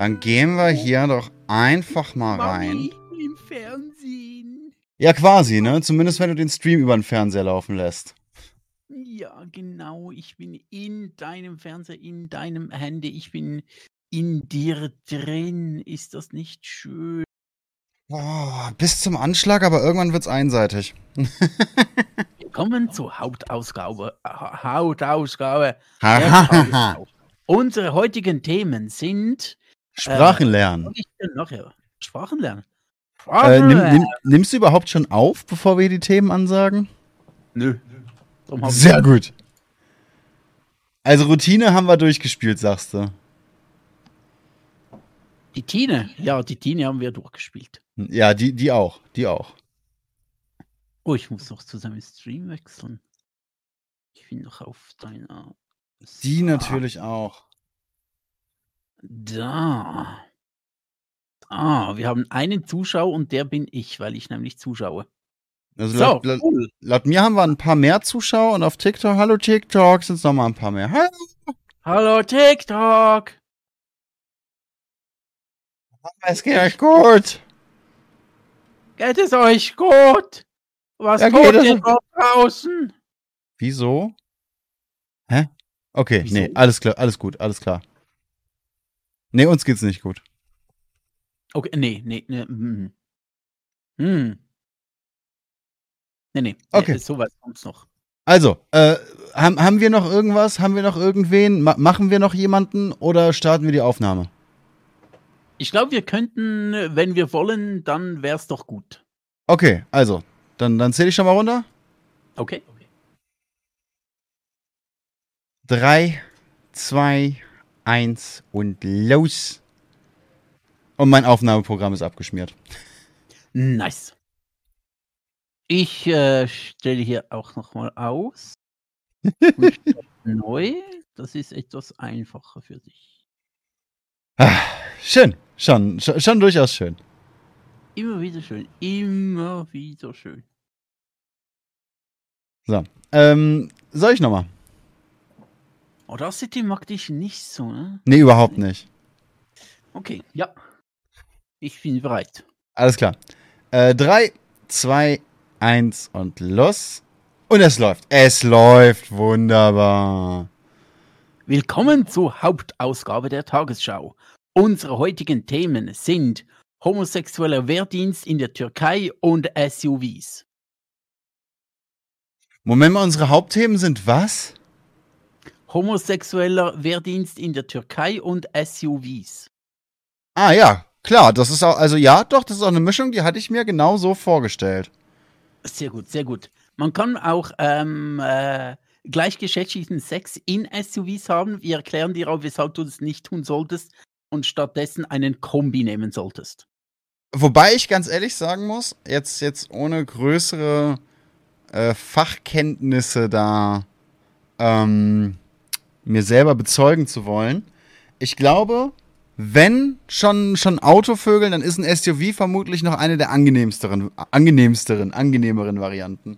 Dann gehen wir hier doch einfach mal rein. Mami, ich bin im Fernsehen. Ja, quasi, ne? Zumindest wenn du den Stream über den Fernseher laufen lässt. Ja, genau. Ich bin in deinem Fernseher, in deinem Handy. Ich bin in dir drin. Ist das nicht schön? Boah, bis zum Anschlag, aber irgendwann wird's einseitig. Willkommen zur Hauptausgabe. Ha- Hauptausgabe. Tagesschau. Unsere heutigen Themen sind. Sprachen lernen. Ich noch hier? Sprachen lernen. Äh, nimm, nimm, nimmst du überhaupt schon auf, bevor wir die Themen ansagen? Nö. Sehr gut. Also Routine haben wir durchgespielt, sagst du. Die Tine. Ja, die Tine haben wir durchgespielt. Ja, die, die auch, die auch. Oh, ich muss noch zu seinem Stream wechseln. Ich bin noch auf deiner. Die natürlich auch. Da. Ah, wir haben einen Zuschauer und der bin ich, weil ich nämlich zuschaue. Also So, laut, laut, cool. laut mir haben wir ein paar mehr Zuschauer und auf TikTok, hallo TikTok, sind es nochmal ein paar mehr. Hallo. Hallo TikTok. Es geht euch gut. Geht es euch gut? Was Ja, tut geht ihr dort draußen? Wieso? Hä? Okay, Wieso? nee, alles klar, alles gut, alles klar. Nee, uns geht's nicht gut. Okay, nee, nee, nee. Hm. Hm. Nee, nee. Okay. Nee, sowas kommt's noch. Also, äh, haben, haben wir noch irgendwas? Haben wir noch irgendwen? Ma machen wir noch jemanden oder starten wir die Aufnahme? Ich glaube, wir könnten, wenn wir wollen, dann wär's doch gut. Okay, also, dann, dann zähle ich schon mal runter. Okay. Drei, zwei, eins und los. Und mein Aufnahmeprogramm ist abgeschmiert. Nice. Ich äh, stelle hier auch nochmal aus. Neu. Das ist etwas einfacher für dich. Ah, schön, schon, schon, schon durchaus schön. Immer wieder schön. Immer wieder schön. Ähm, soll ich nochmal? Audacity mag dich nicht so, ne? Nee, überhaupt nicht. Okay, ja. Ich bin bereit. Alles klar. Äh, drei, zwei, eins und los. Und es läuft. Es läuft wunderbar. Willkommen zur Hauptausgabe der Tagesschau. Unsere heutigen Themen sind homosexueller Wehrdienst in der Türkei und SUVs. Moment mal, unsere Hauptthemen sind was? Homosexueller Wehrdienst in der Türkei und SUVs. Ah ja, klar, das ist auch, also ja, doch, das ist auch eine Mischung, die hatte ich mir genau so vorgestellt. Sehr gut, sehr gut. Man kann auch ähm, äh, gleichgeschlechtlichen Sex in SUVs haben. Wir erklären dir auch, weshalb du das nicht tun solltest und stattdessen einen Kombi nehmen solltest. Wobei ich ganz ehrlich sagen muss, jetzt, jetzt ohne größere äh, Fachkenntnisse da ähm, mir selber bezeugen zu wollen, ich glaube, wenn schon, schon Autovögeln, dann ist ein SUV vermutlich noch eine der angenehmsteren, angenehmsteren, angenehmeren Varianten.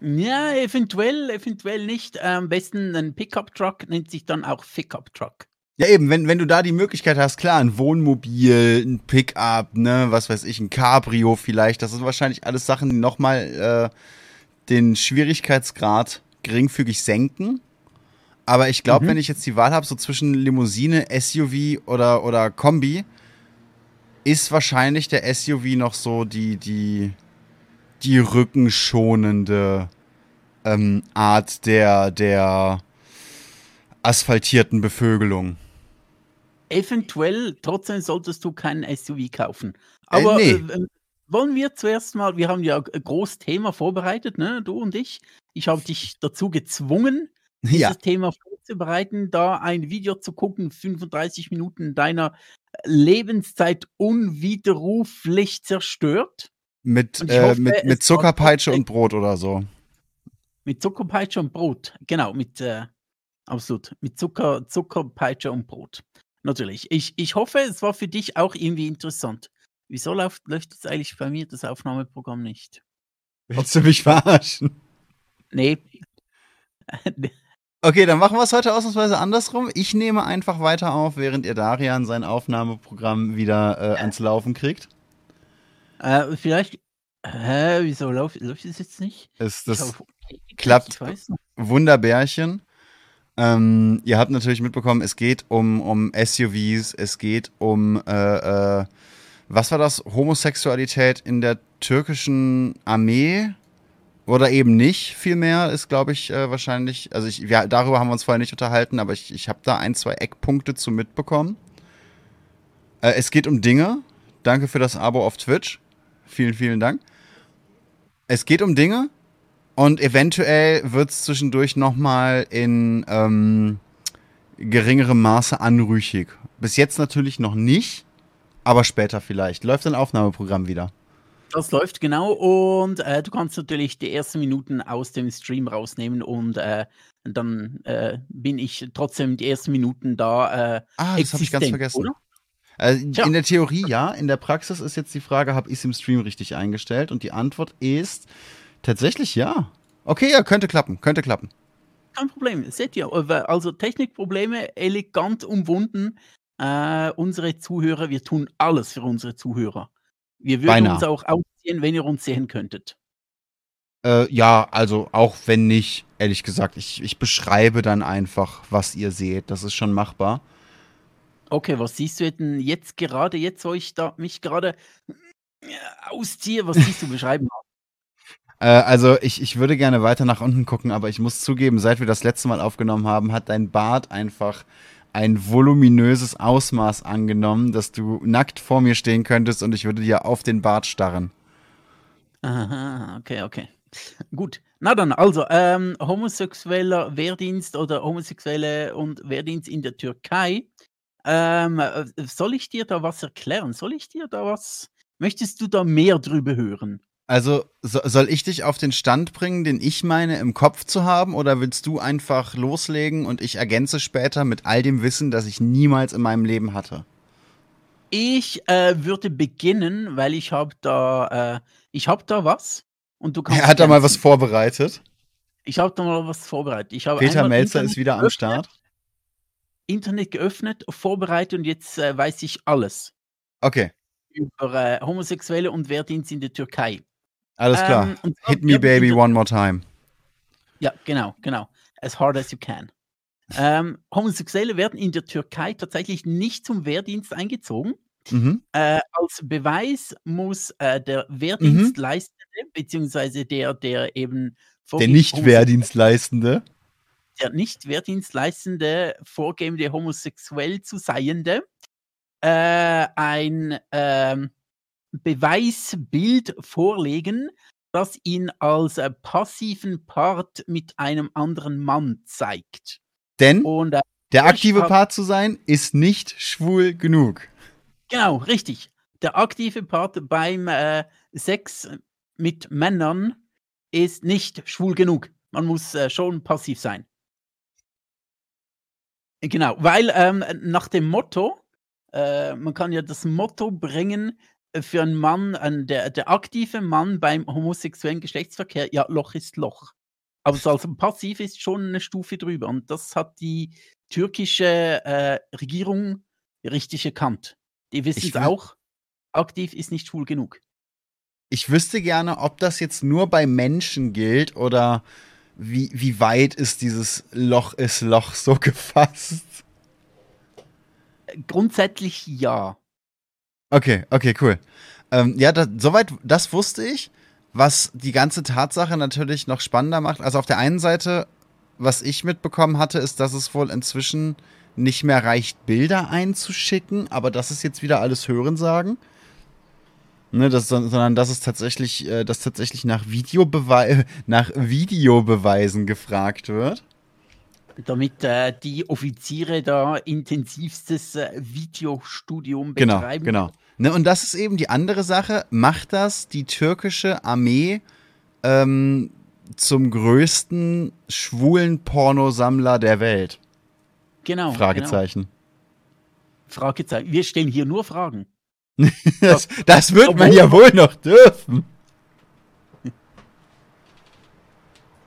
Ja, eventuell, eventuell nicht. Am besten ein Pickup-Truck nennt sich dann auch Pickup-Truck. Ja, eben, wenn, wenn du da die Möglichkeit hast, klar, ein Wohnmobil, ein Pickup, ne, was weiß ich, ein Cabrio vielleicht, das sind wahrscheinlich alles Sachen, die nochmal äh, den Schwierigkeitsgrad geringfügig senken. Aber ich glaube, Mhm. wenn ich jetzt die Wahl habe, so zwischen Limousine, SUV oder, oder Kombi, ist wahrscheinlich der SUV noch so die, die, die rückenschonende ähm, Art der, der asphaltierten Bevögelung. Eventuell, trotzdem solltest du keinen SUV kaufen. Aber nee. äh, äh, wollen wir zuerst mal, wir haben ja ein großes Thema vorbereitet, ne, du und ich. Ich habe dich dazu gezwungen, dieses Ja, Thema vorzubereiten, da ein Video zu gucken, 35 Minuten deiner Lebenszeit unwiderruflich zerstört. mit, äh, hoffe, mit, es mit war Zuckerpeitsche und Brot oder so. Mit Zuckerpeitsche und Brot. Genau, mit äh, absolut. Mit Zucker, Zuckerpeitsche und Brot. Natürlich. Ich, ich hoffe, es war für dich auch irgendwie interessant. Wieso läuft, läuft jetzt eigentlich bei mir das Aufnahmeprogramm nicht? Willst du mich verarschen? Nee. Okay, dann machen wir es heute ausnahmsweise andersrum. Ich nehme einfach weiter auf, während ihr Darian sein Aufnahmeprogramm wieder äh, ans Laufen kriegt. Äh, vielleicht. Hä, wieso läuft, läuft es jetzt nicht? Es, das klappt Wunderbärchen. Ähm, ihr habt natürlich mitbekommen, es geht um, um SUVs, es geht um, äh, äh, was war das? Homosexualität in der türkischen Armee oder eben nicht, vielmehr ist, glaube ich, äh, wahrscheinlich, also ich, ja, darüber haben wir uns vorher nicht unterhalten, aber ich, ich habe da ein, zwei Eckpunkte zu mitbekommen. Äh, es geht um Dinge. Danke für das Abo auf Twitch. Vielen, vielen Dank. Es geht um Dinge und eventuell wird es zwischendurch nochmal in ähm, geringerem Maße anrüchig. Bis jetzt natürlich noch nicht, aber später vielleicht. Läuft ein Aufnahmeprogramm wieder. Das läuft genau und äh, du kannst natürlich die ersten Minuten aus dem Stream rausnehmen und äh, dann äh, bin ich trotzdem die ersten Minuten da. Äh, ah, das habe ich ganz vergessen. Also in der Theorie ja, in der Praxis ist jetzt die Frage, habe ich es im Stream richtig eingestellt? Und die Antwort ist tatsächlich ja. Okay, ja, könnte klappen, könnte klappen. Kein Problem, seht ihr. Also Technikprobleme elegant umwunden. Äh, unsere Zuhörer, wir tun alles für unsere Zuhörer. Wir würden Beinahe. uns auch ausziehen, wenn ihr uns sehen könntet. Äh, ja, also auch wenn nicht, ehrlich gesagt, ich, ich beschreibe dann einfach, was ihr seht. Das ist schon machbar. Okay, was siehst du denn jetzt gerade, jetzt wo ich da mich gerade äh, ausziehe, was siehst du beschreiben? äh, also ich, ich würde gerne weiter nach unten gucken, aber ich muss zugeben, seit wir das letzte Mal aufgenommen haben, hat dein Bart einfach ein voluminöses Ausmaß angenommen, dass du nackt vor mir stehen könntest und ich würde dir auf den Bart starren. Aha, okay, okay. Gut. Na dann, also, ähm, homosexueller Wehrdienst oder Homosexuelle und Wehrdienst in der Türkei. Ähm, äh, soll ich dir da was erklären? Soll ich dir da was? Möchtest du da mehr drüber hören? Also so, soll ich dich auf den Stand bringen, den ich meine, im Kopf zu haben, oder willst du einfach loslegen und ich ergänze später mit all dem Wissen, das ich niemals in meinem Leben hatte? Ich äh, würde beginnen, weil ich habe da, äh, ich habe da was und du kannst. Er hat da mal was vorbereitet. Ich habe da mal was vorbereitet. Ich Peter Melzer Internet ist wieder geöffnet, am Start. Internet geöffnet, vorbereitet und jetzt äh, weiß ich alles. Okay. Über äh, Homosexuelle und Wehrdienst in der Türkei. Alles klar. Ähm, Hit me, baby, one more time. Ja, genau, genau. As hard as you can. Ähm, Homosexuelle werden in der Türkei tatsächlich nicht zum Wehrdienst eingezogen. Mhm. Äh, als Beweis muss äh, der Wehrdienstleistende, mhm. beziehungsweise der, der eben der Nicht-Wehrdienstleistende, der Nicht-Wehrdienstleistende vorgebende homosexuell zu seiende, äh, ein ähm, Beweisbild vorlegen, das ihn als äh, passiven Part mit einem anderen Mann zeigt. Denn Und, äh, der aktive Part zu sein ist nicht schwul genug. Genau, richtig. Der aktive Part beim äh, Sex mit Männern ist nicht schwul genug. Man muss äh, schon passiv sein. Genau, weil ähm, nach dem Motto, äh, man kann ja das Motto bringen, für einen Mann, ein, der, der aktive Mann beim homosexuellen Geschlechtsverkehr, ja, Loch ist Loch. Aber so als passiv ist schon eine Stufe drüber. Und das hat die türkische äh, Regierung richtig erkannt. Die wissen es auch, aktiv ist nicht schwul genug. Ich wüsste gerne, ob das jetzt nur bei Menschen gilt oder wie, wie weit ist dieses Loch ist Loch so gefasst? Grundsätzlich ja. Okay, okay, cool. Ähm, ja, da, soweit, das wusste ich. Was die ganze Tatsache natürlich noch spannender macht. Also auf der einen Seite, was ich mitbekommen hatte, ist, dass es wohl inzwischen nicht mehr reicht, Bilder einzuschicken, aber das ist jetzt wieder alles Hörensagen. Ne, das, sondern dass es tatsächlich, äh, dass tatsächlich nach, Videobewei nach Videobeweisen gefragt wird. Damit äh, die Offiziere da intensivstes äh, Videostudium genau, betreiben. Genau, genau. Ne, und das ist eben die andere Sache. Macht das die türkische Armee ähm, zum größten schwulen Pornosammler der Welt? Genau. Fragezeichen. Genau. Fragezeichen. Wir stellen hier nur Fragen. das, das wird man ja wohl noch dürfen.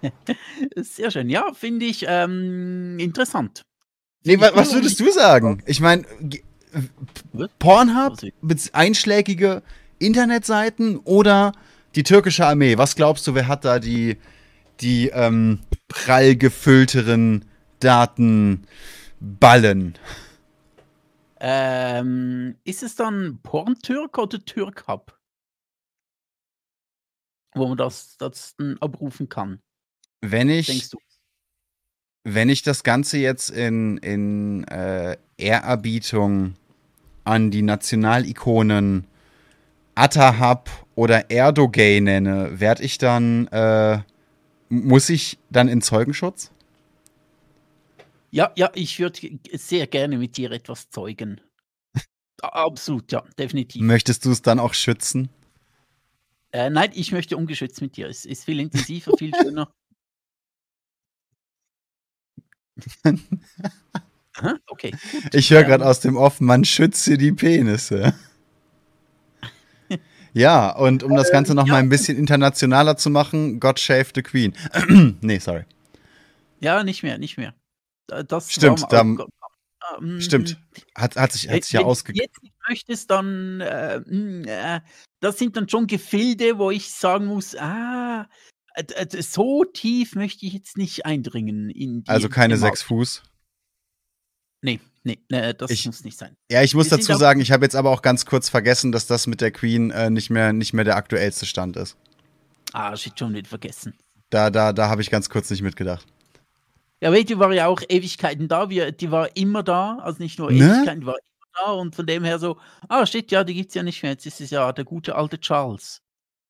Sehr schön. Ja, finde ich ähm, interessant. Nee, wa was würdest du sagen? Ich meine, Pornhub, einschlägige Internetseiten oder die türkische Armee? Was glaubst du, wer hat da die, die ähm, prall gefüllteren Datenballen? Ähm, ist es dann Porntürk oder Türkhub? Wo man das, das abrufen kann. Wenn ich, wenn ich das Ganze jetzt in, in äh, Ehrerbietung an die Nationalikonen Atahab oder Erdogan nenne, werde ich dann, äh, muss ich dann in Zeugenschutz? Ja, ja, ich würde sehr gerne mit dir etwas zeugen. Absolut, ja, definitiv. Möchtest du es dann auch schützen? Äh, nein, ich möchte ungeschützt mit dir. Es ist viel intensiver, viel schöner. okay. Gut. Ich höre gerade ähm, aus dem Off, man schütze die Penisse. ja, und um das Ganze noch ähm, ja. mal ein bisschen internationaler zu machen, God Shave the Queen. nee, sorry. Ja, nicht mehr, nicht mehr. Das stimmt, da, ähm, stimmt. Hat, hat sich, hat sich ja ausgegeben. Jetzt möchtest, dann, äh, hm, äh, das sind dann schon Gefilde, wo ich sagen muss, ah, so tief möchte ich jetzt nicht eindringen. In die, also keine sechs Fuß? Nee, nee, nee das ich, muss nicht sein. Ja, ich muss Wir dazu sagen, ich habe jetzt aber auch ganz kurz vergessen, dass das mit der Queen äh, nicht, mehr, nicht mehr der aktuellste Stand ist. Ah, shit, schon nicht vergessen. Da, da, da habe ich ganz kurz nicht mitgedacht. Ja, weil die war ja auch Ewigkeiten da, wir, die war immer da, also nicht nur ne? Ewigkeiten, die war immer da und von dem her so, ah, shit, ja, die gibt es ja nicht mehr, jetzt ist es ja der gute alte Charles.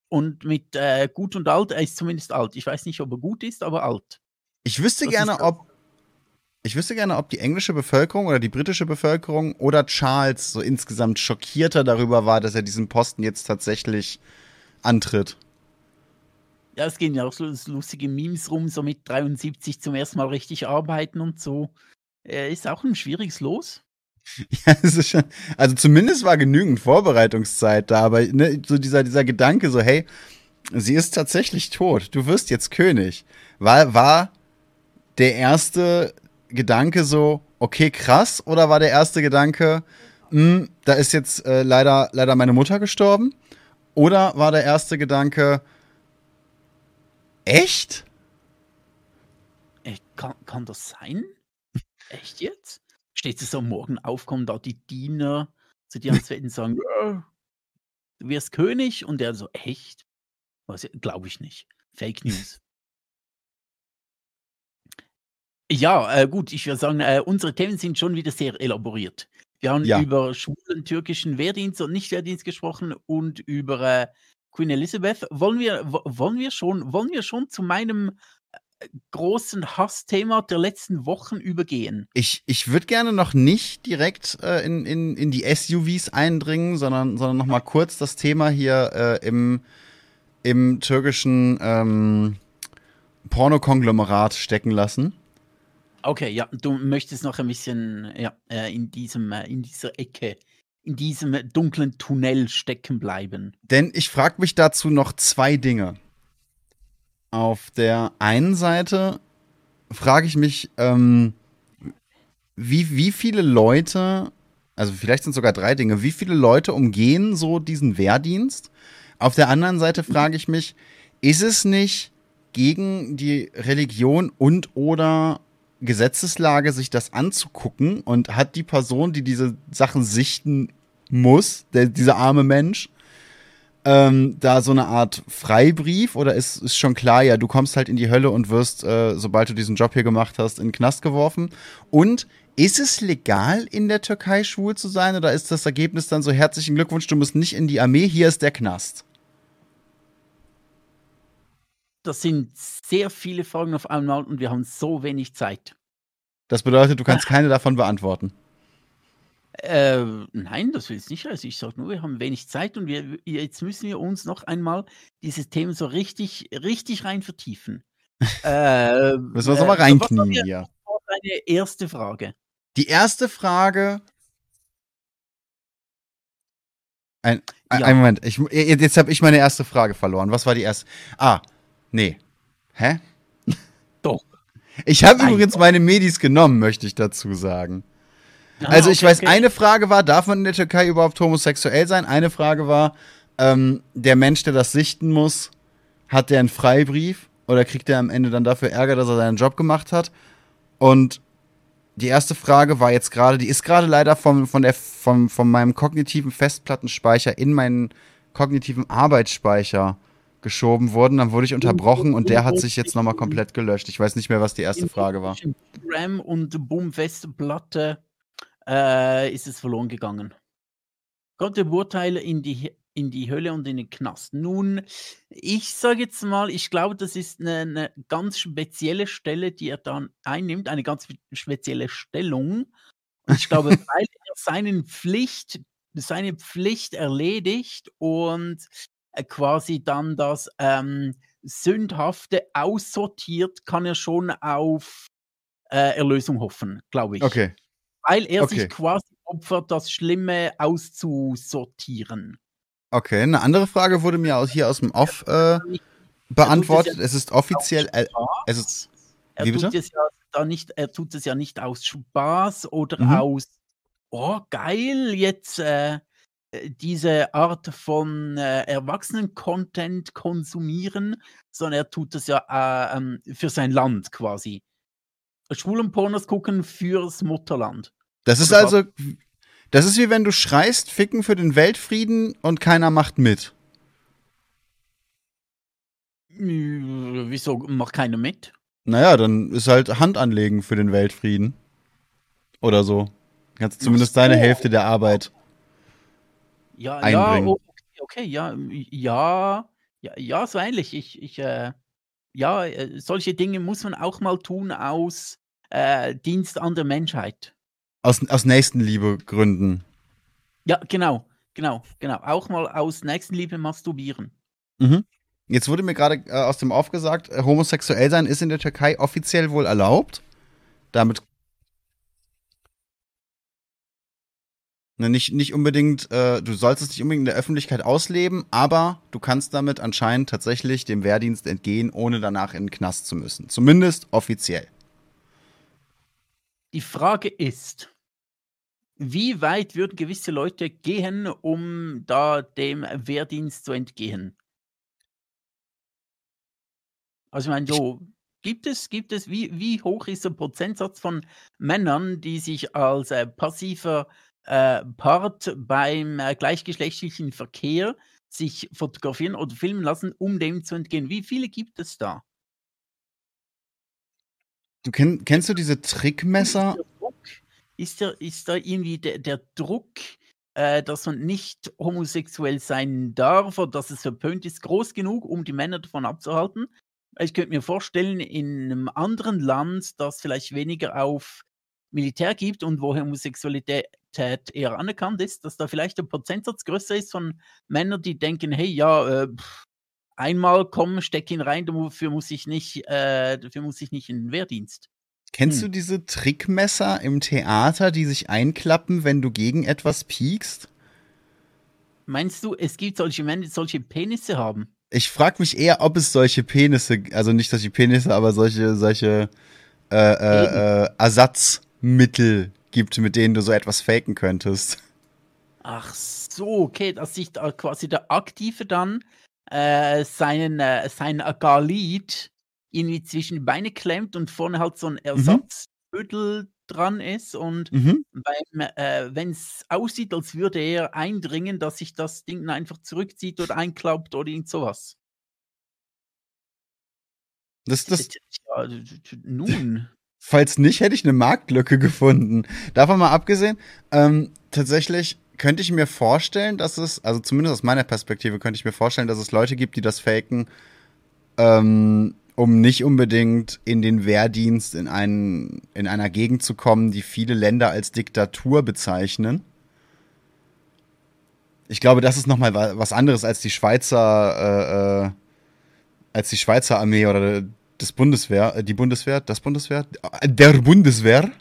Und mit äh, gut und alt, er ist zumindest alt. Ich weiß nicht, ob er gut ist, aber alt. Ich wüsste das gerne, ob. Ich wüsste gerne, ob die englische Bevölkerung oder die britische Bevölkerung oder Charles so insgesamt schockierter darüber war, dass er diesen Posten jetzt tatsächlich antritt. Ja, es gehen ja auch so lustige Memes rum, so mit 73 zum ersten Mal richtig arbeiten und so. Er ist auch ein schwieriges Los. Ja, es ist schon, also zumindest war genügend Vorbereitungszeit da, aber ne, so dieser, dieser Gedanke, so, hey, sie ist tatsächlich tot, du wirst jetzt König, war, war der erste Gedanke so, okay, krass, oder war der erste Gedanke, mh, hm, da ist jetzt äh, leider, leider meine Mutter gestorben? Oder war der erste Gedanke, echt? Äh, kann, kann das sein? Echt jetzt? steht es so morgen auf, kommen da die Diener zu dir ans und sagen, du wirst König und der so, echt? Glaube ich nicht. Fake News. Ja, äh, gut, ich würde sagen, äh, unsere Themen sind schon wieder sehr elaboriert. Wir haben ja. über schwulen türkischen Wehrdienst und Nicht-Wehrdienst gesprochen und über äh, Queen Elizabeth. Wollen wir, wollen wir schon, wollen wir schon zu meinem großen Hassthema der letzten Wochen übergehen. Ich, ich würde gerne noch nicht direkt äh, in, in, in die SUVs eindringen, sondern, sondern noch mal kurz das Thema hier äh, im, im türkischen ähm, Pornokonglomerat stecken lassen. Okay, ja, du möchtest noch ein bisschen ja, äh, in, diesem, äh, in dieser Ecke, in diesem dunklen Tunnel stecken bleiben. Denn ich frage mich dazu noch zwei Dinge auf der einen Seite frage ich mich, ähm, wie, wie viele Leute, also vielleicht sind es sogar drei Dinge, wie viele Leute umgehen so diesen Wehrdienst? Auf der anderen Seite frage ich mich, ist es nicht gegen die Religion und oder Gesetzeslage, sich das anzugucken und hat die Person, die diese Sachen sichten muss, der, dieser arme Mensch, ähm, da so eine Art Freibrief oder ist, ist schon klar, ja, du kommst halt in die Hölle und wirst, äh, sobald du diesen Job hier gemacht hast, in den Knast geworfen? Und ist es legal, in der Türkei schwul zu sein oder ist das Ergebnis dann so herzlichen Glückwunsch, du musst nicht in die Armee, hier ist der Knast? Das sind sehr viele Fragen auf einmal und wir haben so wenig Zeit. Das bedeutet, du kannst keine davon beantworten. Äh, nein, das will ich nicht. Also ich sage nur, wir haben wenig Zeit und wir, jetzt müssen wir uns noch einmal dieses Thema so richtig, richtig rein vertiefen. äh, müssen wir es nochmal äh, reinknien hier. Deine erste Frage. Die erste Frage. Ein, ein, ja. Moment, ich, jetzt habe ich meine erste Frage verloren. Was war die erste? Ah, nee. Hä? Ich habe übrigens meine Medis genommen, möchte ich dazu sagen. Ah, also ich okay, weiß, okay. eine Frage war, darf man in der Türkei überhaupt homosexuell sein? Eine Frage war, ähm, der Mensch, der das sichten muss, hat der einen Freibrief oder kriegt er am Ende dann dafür Ärger, dass er seinen Job gemacht hat? Und die erste Frage war jetzt gerade, die ist gerade leider vom, von, der, vom, von meinem kognitiven Festplattenspeicher in meinen kognitiven Arbeitsspeicher geschoben worden. Dann wurde ich unterbrochen und der hat sich jetzt nochmal komplett gelöscht. Ich weiß nicht mehr, was die erste Frage war. RAM und Boom-Festplatte äh, ist es verloren gegangen. Gott der Urteile in die in die Hölle und in den Knast. Nun, ich sage jetzt mal, ich glaube, das ist eine, eine, ganz spezielle Stelle, die er dann einnimmt, eine ganz spezielle Stellung. Und ich glaube, weil er seinen Pflicht, seine Pflicht erledigt und quasi dann das ähm, Sündhafte aussortiert, kann er schon auf äh, Erlösung hoffen, glaube ich. Okay. Weil er okay. sich quasi opfert, das Schlimme auszusortieren. Okay, eine andere Frage wurde mir aus, hier aus dem Off äh, beantwortet. Es ist offiziell. Äh, es ist, er, tut es ja nicht, er tut es ja nicht aus Spaß oder mhm. aus, oh geil, jetzt äh, diese Art von äh, Erwachsenen-Content konsumieren, sondern er tut es ja äh, ähm, für sein Land quasi. Schwulen Pornos gucken fürs Mutterland. Das ist also, das ist wie wenn du schreist, ficken für den Weltfrieden und keiner macht mit. Wieso macht keiner mit? Naja, dann ist halt Hand anlegen für den Weltfrieden. Oder so. Kannst zumindest deine Hälfte der Arbeit ja, einbringen. Ja, okay, okay, ja, ja, ja, ja, so ähnlich. Ich, ich, äh, ja, äh, solche Dinge muss man auch mal tun aus äh, Dienst an der Menschheit. Aus, aus Nächstenliebe gründen. Ja, genau, genau, genau. Auch mal aus Nächstenliebe masturbieren. Mhm. Jetzt wurde mir gerade äh, aus dem Off gesagt, äh, homosexuell sein ist in der Türkei offiziell wohl erlaubt. Damit. Ne, nicht, nicht unbedingt, äh, du sollst es nicht unbedingt in der Öffentlichkeit ausleben, aber du kannst damit anscheinend tatsächlich dem Wehrdienst entgehen, ohne danach in den Knast zu müssen. Zumindest offiziell. Die Frage ist, wie weit würden gewisse Leute gehen, um da dem Wehrdienst zu entgehen? Also ich meine, so, gibt es, gibt es, wie, wie hoch ist der Prozentsatz von Männern, die sich als äh, passiver äh, Part beim äh, gleichgeschlechtlichen Verkehr sich fotografieren oder filmen lassen, um dem zu entgehen? Wie viele gibt es da? Du kenn, kennst du diese Trickmesser? ist, da, ist da irgendwie der, der Druck, äh, dass man nicht homosexuell sein darf oder dass es verpönt ist, groß genug, um die Männer davon abzuhalten? Ich könnte mir vorstellen, in einem anderen Land, das vielleicht weniger auf Militär gibt und wo Homosexualität eher anerkannt ist, dass da vielleicht der Prozentsatz größer ist von Männern, die denken, hey, ja, äh, einmal kommen, steck ihn rein, dafür muss ich nicht, äh, dafür muss ich nicht in den Wehrdienst. Kennst hm. du diese Trickmesser im Theater, die sich einklappen, wenn du gegen etwas piekst? Meinst du, es gibt solche Männer, die solche Penisse haben? Ich frage mich eher, ob es solche Penisse, also nicht solche Penisse, aber solche, solche äh, äh, äh, Ersatzmittel gibt, mit denen du so etwas faken könntest. Ach so, okay, dass sich da quasi der Aktive dann äh, seinen, äh, sein Agalit irgendwie zwischen die Beine klemmt und vorne halt so ein. Ersatzbüttel mhm. dran ist und mhm. äh, wenn es aussieht, als würde er eindringen, dass sich das Ding einfach zurückzieht oder einklappt oder irgend sowas. Das, das, ja, nun. Falls nicht, hätte ich eine Marktlücke gefunden. Davon mal abgesehen, ähm, tatsächlich könnte ich mir vorstellen, dass es, also zumindest aus meiner Perspektive, könnte ich mir vorstellen, dass es Leute gibt, die das faken, ähm, um nicht unbedingt in den Wehrdienst in, einen, in einer Gegend zu kommen, die viele Länder als Diktatur bezeichnen. Ich glaube, das ist nochmal was anderes als die Schweizer, äh, äh, als die Schweizer Armee oder das Bundeswehr, äh, die Bundeswehr, das Bundeswehr, der Bundeswehr.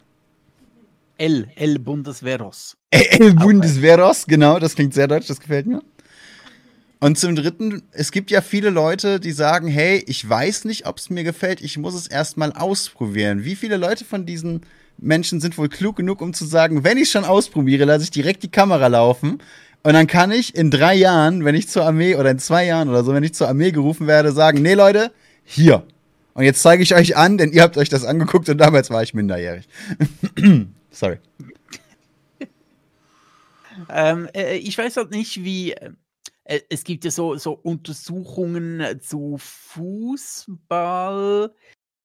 El, El Bundesweros. El Bundesweros, genau, das klingt sehr deutsch, das gefällt mir. Und zum Dritten, es gibt ja viele Leute, die sagen, hey, ich weiß nicht, ob es mir gefällt, ich muss es erstmal ausprobieren. Wie viele Leute von diesen Menschen sind wohl klug genug, um zu sagen, wenn ich schon ausprobiere, lasse ich direkt die Kamera laufen. Und dann kann ich in drei Jahren, wenn ich zur Armee oder in zwei Jahren oder so, wenn ich zur Armee gerufen werde, sagen, nee Leute, hier. Und jetzt zeige ich euch an, denn ihr habt euch das angeguckt und damals war ich minderjährig. Sorry. Ähm, äh, ich weiß halt nicht, wie. Äh, äh, es gibt ja so, so Untersuchungen zu Fußball,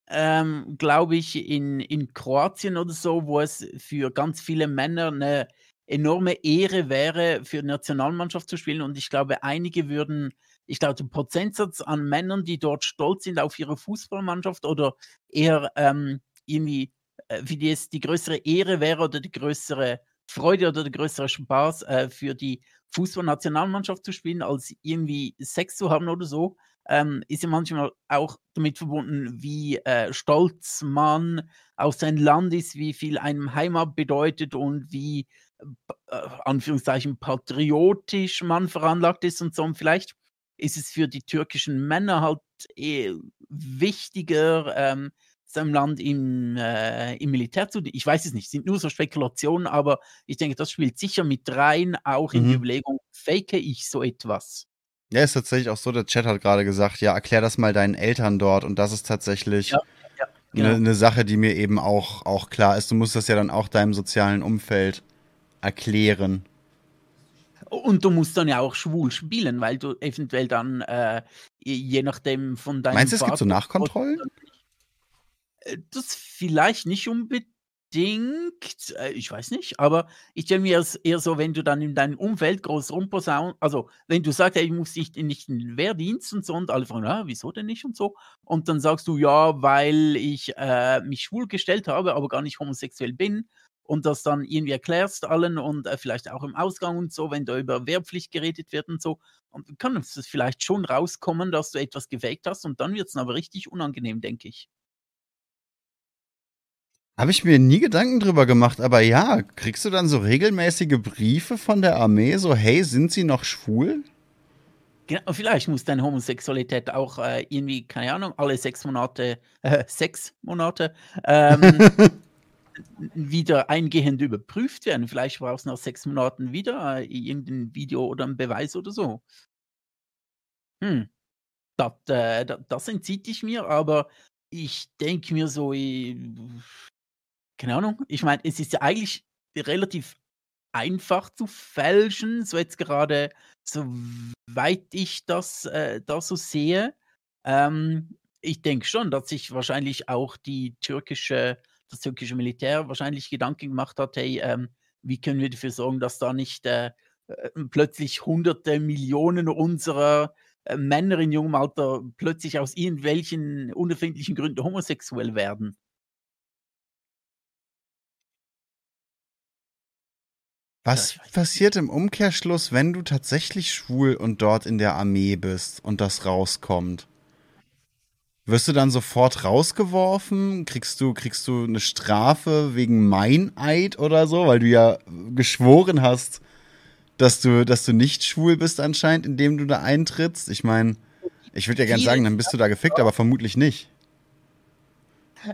ähm, glaube ich, in, in Kroatien oder so, wo es für ganz viele Männer eine enorme Ehre wäre, für die Nationalmannschaft zu spielen. Und ich glaube, einige würden, ich glaube, der Prozentsatz an Männern, die dort stolz sind auf ihre Fußballmannschaft oder eher ähm, irgendwie, äh, wie die es die größere Ehre wäre oder die größere Freude oder der größere Spaß äh, für die Fußballnationalmannschaft zu spielen, als irgendwie Sex zu haben oder so, ähm, ist ja manchmal auch damit verbunden, wie äh, stolz man auf sein Land ist, wie viel einem Heimat bedeutet und wie, äh, Anführungszeichen, patriotisch man veranlagt ist und so. Und vielleicht ist es für die türkischen Männer halt eh wichtiger, ähm, seinem Land im, äh, im Militär zu. Ich weiß es nicht, sind nur so Spekulationen, aber ich denke, das spielt sicher mit rein, auch in die Mhm. Überlegung, fake ich so etwas? Ja, ist tatsächlich auch so, der Chat hat gerade gesagt, ja, erklär das mal deinen Eltern dort. Und das ist tatsächlich Ja, ja, eine genau. ne Sache, die mir eben auch, auch klar ist. Du musst das ja dann auch deinem sozialen Umfeld erklären. Und du musst dann ja auch schwul spielen, weil du eventuell dann, äh, je nachdem von deinem Meinst du, es gibt so Nachkontrollen? Äh, Das vielleicht nicht unbedingt. äh, Ich weiß nicht, aber ich stelle mir es eher so, wenn du dann in deinem Umfeld groß rumposaunen, also wenn du sagst, ey, ich muss nicht, nicht in den Wehrdienst und so, und alle fragen, ah, wieso denn nicht und so, und dann sagst du, ja, weil ich äh, mich schwul gestellt habe, aber gar nicht homosexuell bin, und das dann irgendwie erklärst allen und äh, vielleicht auch im Ausgang und so, wenn da über Wehrpflicht geredet wird und so, und kann es vielleicht schon rauskommen, dass du etwas gefaked hast, und dann wird es aber richtig unangenehm, denke ich. Habe ich mir nie Gedanken drüber gemacht, aber ja, kriegst du dann so regelmäßige Briefe von der Armee, so, hey, sind sie noch schwul? Genau, vielleicht muss deine Homosexualität auch äh, irgendwie, keine Ahnung, alle sechs Monate, äh, sechs Monate ähm, wieder eingehend überprüft werden. Vielleicht brauchst du nach sechs Monaten wieder äh, irgendein Video oder ein Beweis oder so. Hm, das, äh, das, entzieht ich mir, aber ich denke mir so, äh, keine Ahnung, ich meine, es ist ja eigentlich relativ einfach zu fälschen, so jetzt gerade, soweit ich das, äh, das so sehe. Ähm, ich denke schon, dass sich wahrscheinlich auch die türkische, das türkische Militär wahrscheinlich Gedanken gemacht hat, hey, ähm, wie können wir dafür sorgen, dass da nicht äh, äh, plötzlich hunderte Millionen unserer äh, Männer in jungem Alter plötzlich aus irgendwelchen unerfindlichen Gründen homosexuell werden. Was passiert im Umkehrschluss, wenn du tatsächlich schwul und dort in der Armee bist und das rauskommt? Wirst du dann sofort rausgeworfen? Kriegst du, kriegst du eine Strafe wegen Meineid oder so, weil du ja geschworen hast, dass du, dass du nicht schwul bist anscheinend, indem du da eintrittst? Ich meine, ich würde ja gern Viele- sagen, dann bist du da gefickt, aber vermutlich nicht.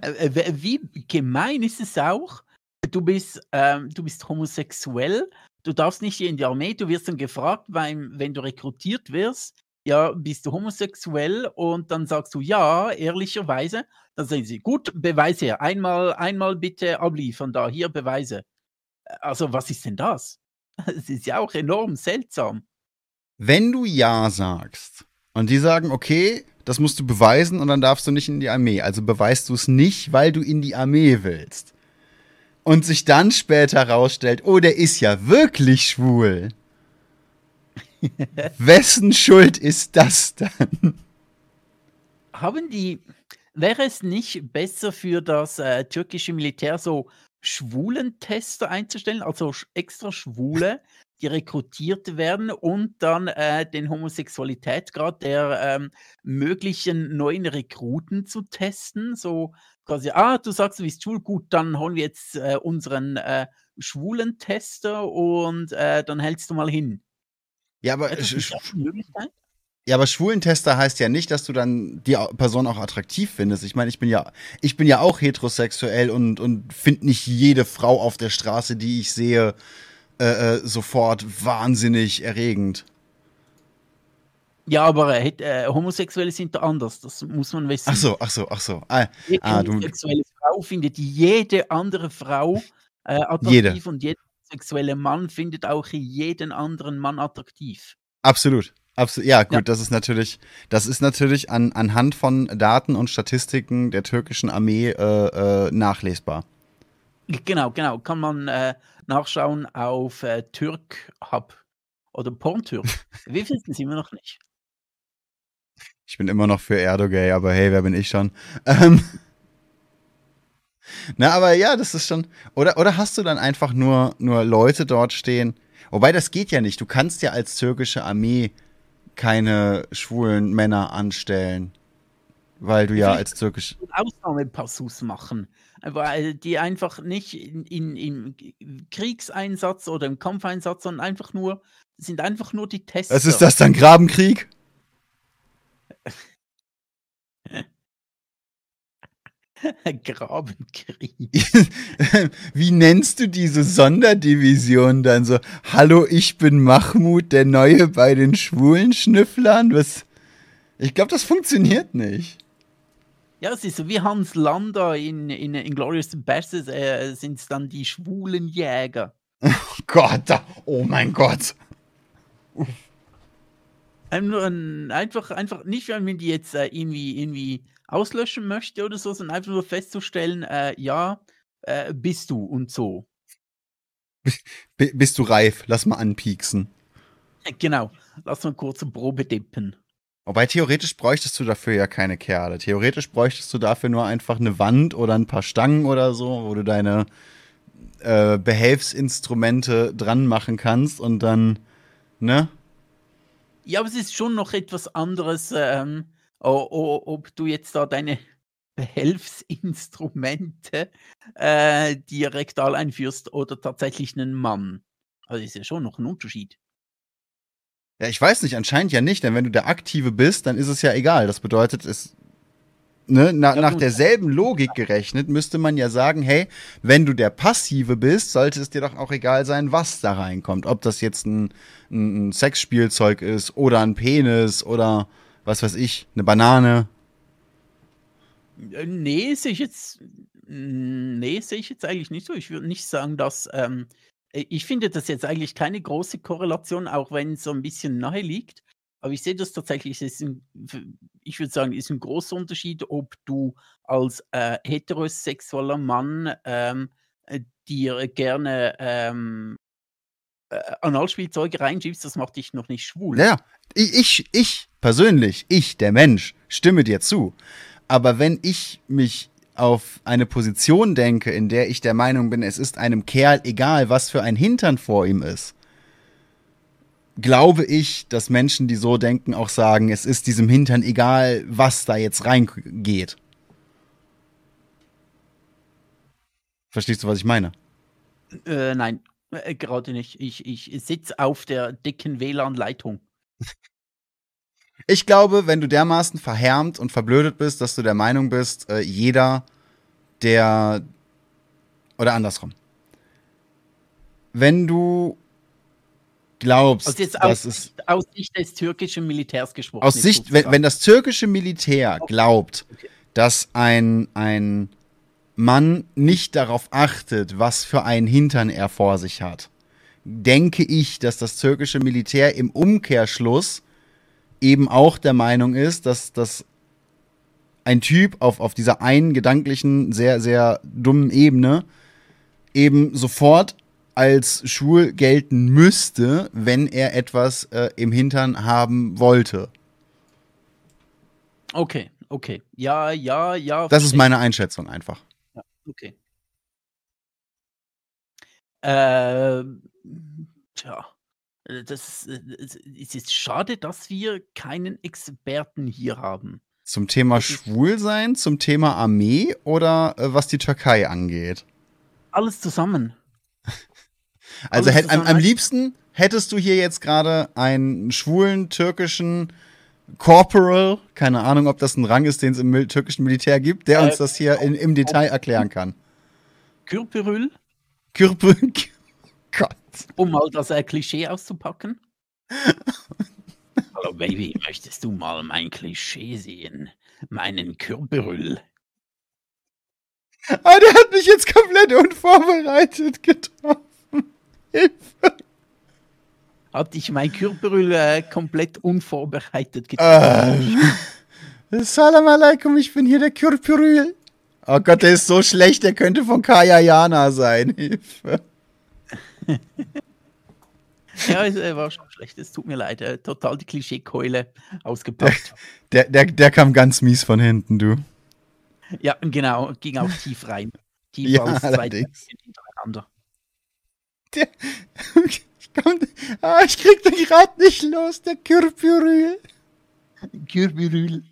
Äh, äh, Wie gemein ist es auch? Du bist, ähm, du bist homosexuell, du darfst nicht in die Armee, du wirst dann gefragt, weil, wenn du rekrutiert wirst, ja, bist du homosexuell und dann sagst du ja, ehrlicherweise. Dann sagen sie, gut, Beweise her, einmal, einmal bitte abliefern da, hier Beweise. Also, was ist denn das? Es ist ja auch enorm seltsam. Wenn du Ja sagst und die sagen, okay, das musst du beweisen und dann darfst du nicht in die Armee, also beweist du es nicht, weil du in die Armee willst. Und sich dann später herausstellt, oh, der ist ja wirklich schwul. Wessen Schuld ist das dann? Haben die, wäre es nicht besser für das äh, türkische Militär so Schwulentester einzustellen, also extra Schwule, die rekrutiert werden und dann äh, den Homosexualitätsgrad der ähm, möglichen neuen Rekruten zu testen? So quasi, ah, du sagst, du bist schwul, gut, dann holen wir jetzt äh, unseren äh, Schwulentester und äh, dann hältst du mal hin. Ja, aber, ja, aber Schwulentester heißt ja nicht, dass du dann die Person auch attraktiv findest. Ich meine, ich bin ja, ich bin ja auch heterosexuell und, und finde nicht jede Frau auf der Straße, die ich sehe, äh, äh, sofort wahnsinnig erregend. Ja, aber äh, äh, Homosexuelle sind da anders, das muss man wissen. Ach so, ach so, ach so. Ah, Jede ah, du- homosexuelle Frau findet jede andere Frau äh, attraktiv Jede. und jeder sexuelle Mann findet auch jeden anderen Mann attraktiv. Absolut. Absolut. Ja, gut, Ja. das ist natürlich, das ist natürlich an, anhand von Daten und Statistiken der türkischen Armee äh, äh, nachlesbar. Genau, genau. Kann man äh, nachschauen auf äh, Türk Hub oder Porntürk. Wir wissen es immer noch nicht. Ich bin immer noch für Erdogay, aber hey, wer bin ich schon? Ähm, na, aber ja, das ist schon. Oder, oder hast du dann einfach nur, nur Leute dort stehen? Wobei, das geht ja nicht. Du kannst ja als türkische Armee keine schwulen Männer anstellen. Weil du ja als türkisch. Ausnahmepassus machen, weil die einfach nicht in, in, im Kriegseinsatz oder im Kampfeinsatz, sondern einfach nur, sind einfach nur die Tester. Was ist das dann? Grabenkrieg? Grabenkrieg. Wie nennst du diese Sonderdivision dann so? Hallo, ich bin Mahmoud, der Neue bei den schwulen Schnüfflern? Was? Ich glaube, das funktioniert nicht. Ja, es ist so wie Hans Lander in, in, in Glorious Bastards, äh, sind es dann die schwulen Jäger. Oh Gott, oh mein Gott. Einfach, einfach nicht, weil man die jetzt äh, irgendwie, irgendwie auslöschen möchte oder so, sondern einfach nur festzustellen, äh, ja, äh, bist du und so. B bist du reif? Lass mal anpieksen. Genau. Lass mal kurz eine Probe dippen. Wobei theoretisch bräuchtest du dafür ja keine Kerle. Theoretisch bräuchtest du dafür nur einfach eine Wand oder ein paar Stangen oder so, wo du deine äh, Behelfsinstrumente dran machen kannst und dann, ne? Ja, aber es ist schon noch etwas anderes, ähm, ob du jetzt da deine Behelfsinstrumente äh, dir rektal einführst oder tatsächlich einen Mann. Also ist ja schon noch ein Unterschied. Ja, ich weiß nicht, anscheinend ja nicht, denn wenn du der Aktive bist, dann ist es ja egal. Das bedeutet, es, ne, na, nach derselben Logik gerechnet, müsste man ja sagen, hey, wenn du der Passive bist, sollte es dir doch auch egal sein, was da reinkommt. Ob das jetzt ein, ein Sexspielzeug ist oder ein Penis oder was weiß ich, eine Banane. Äh, Nee, sehe ich jetzt. mm, Nee, sehe ich jetzt eigentlich nicht so. Ich würde nicht sagen, dass. Ähm, äh, ich finde das jetzt eigentlich keine große Korrelation, auch wenn es so ein bisschen nahe liegt. Aber ich sehe das tatsächlich, ist ein, ich würde sagen, ist ein großer Unterschied, ob du als äh, heterosexueller Mann ähm, äh, dir gerne ähm, äh, Analspielzeuge reinschiebst, das macht dich noch nicht schwul. Ja, ich, ich, ich persönlich, ich, der Mensch, stimme dir zu. Aber wenn ich mich auf eine Position denke, in der ich der Meinung bin, es ist einem Kerl egal, was für ein Hintern vor ihm ist, glaube ich, dass Menschen, die so denken, auch sagen, es ist diesem Hintern egal, was da jetzt reingeht. Verstehst du, was ich meine? Äh, nein, äh, gerade nicht. Ich, ich sitze auf der dicken WLAN-Leitung. Ich glaube, wenn du dermaßen verhärmt und verblödet bist, dass du der Meinung bist, äh, jeder, der. Oder andersrum. Wenn du glaubst, Also jetzt dass aus, es. Sicht- aus Sicht des türkischen Militärs gesprochen. Aus Sicht, wenn, wenn das türkische Militär glaubt, Okay. dass ein, ein Mann nicht darauf achtet, was für einen Hintern er vor sich hat, denke ich, dass das türkische Militär im Umkehrschluss eben auch der Meinung ist, dass, dass ein Typ auf, auf dieser einen gedanklichen, sehr, sehr dummen Ebene eben sofort als schwul gelten müsste, wenn er etwas äh, im Hintern haben wollte. Okay, okay. Ja, ja, ja. Das ist meine Einschätzung einfach. Okay. Ähm, tja. Äh, Das ist, äh, es ist schade, dass wir keinen Experten hier haben. Zum Thema Schwulsein, zum Thema Armee oder äh, was die Türkei angeht. Alles zusammen. Also Alles hätt, am, am zusammen. liebsten hättest du hier jetzt gerade einen schwulen türkischen Corporal, keine Ahnung, ob das ein Rang ist, den es im mil türkischen Militär gibt, der uns Äh, das hier in, im Detail erklären kann. Kürperül, Kürpe. Gott. um mal das äh, Klischee auszupacken. Hallo Baby, möchtest du mal mein Klischee sehen? Meinen Kürperül. Ah, der hat mich jetzt komplett unvorbereitet getroffen. Hilfe. Hat dich mein Kürperül äh, komplett unvorbereitet getroffen? Äh, Salam alaikum, ich bin hier der Kürpürül. Oh Gott, der ist so schlecht, der könnte von Kaya Jana sein. Hilfe. Ja, es äh, war schon schlecht, es tut mir leid. Total die Klischeekeule ausgepackt. Der, der, der kam ganz mies von hinten, du. ja, genau, ging auch tief rein. Tiefer Ja, als zwei hintereinander. Der, ich, komm, ah, ich krieg den gerade nicht los, der Kürpürül. Kürperül.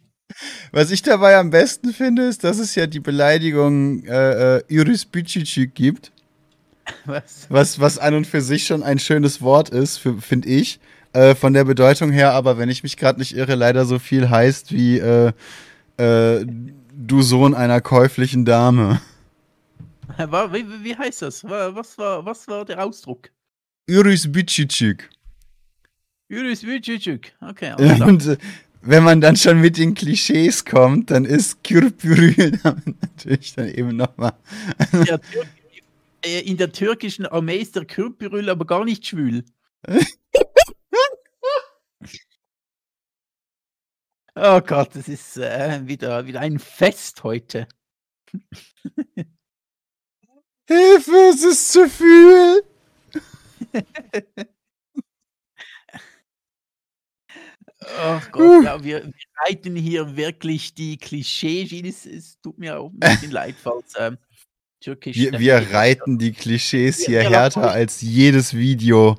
Was ich dabei am besten finde, ist, dass es ja die Beleidigung äh, äh, Iris Bücicik gibt. Was? Was, was an und für sich schon ein schönes Wort ist, finde ich. Äh, von der Bedeutung her, aber wenn ich mich gerade nicht irre, leider so viel heißt wie äh, äh, du Sohn einer käuflichen Dame. Wie, wie- heißt das? Wa- Was war, was war der Ausdruck? Iris Bücicik. Juris Wütschütschük. Okay, klar. Und äh, wenn man dann schon mit den Klischees kommt, dann ist Kürpürül damit natürlich dann eben nochmal. Äh, in der türkischen Armee ist der Kürperül aber gar nicht schwül. oh Gott, das ist äh, wieder, wieder ein Fest heute. Hilfe, es ist zu viel. Oh Gott, ja, wir, wir reiten hier wirklich die Klischeeschiene. Es, es tut mir auch ein bisschen leid, falls ähm, türkisch. Wir, wir reiten die Klischees hier wir härter als jedes Video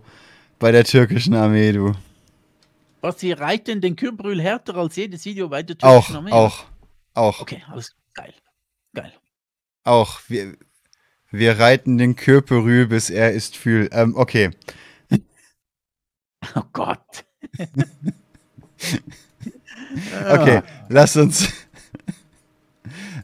bei der türkischen Armee, du. Was, wir reiten den Kürperül härter als jedes Video bei der Auch, türkischen Armee? auch, auch, Okay, alles geil. Geil. auch. Wir, wir reiten den Kürperül, bis er ist fühl. Ähm, okay. Oh Gott. Okay, lass uns.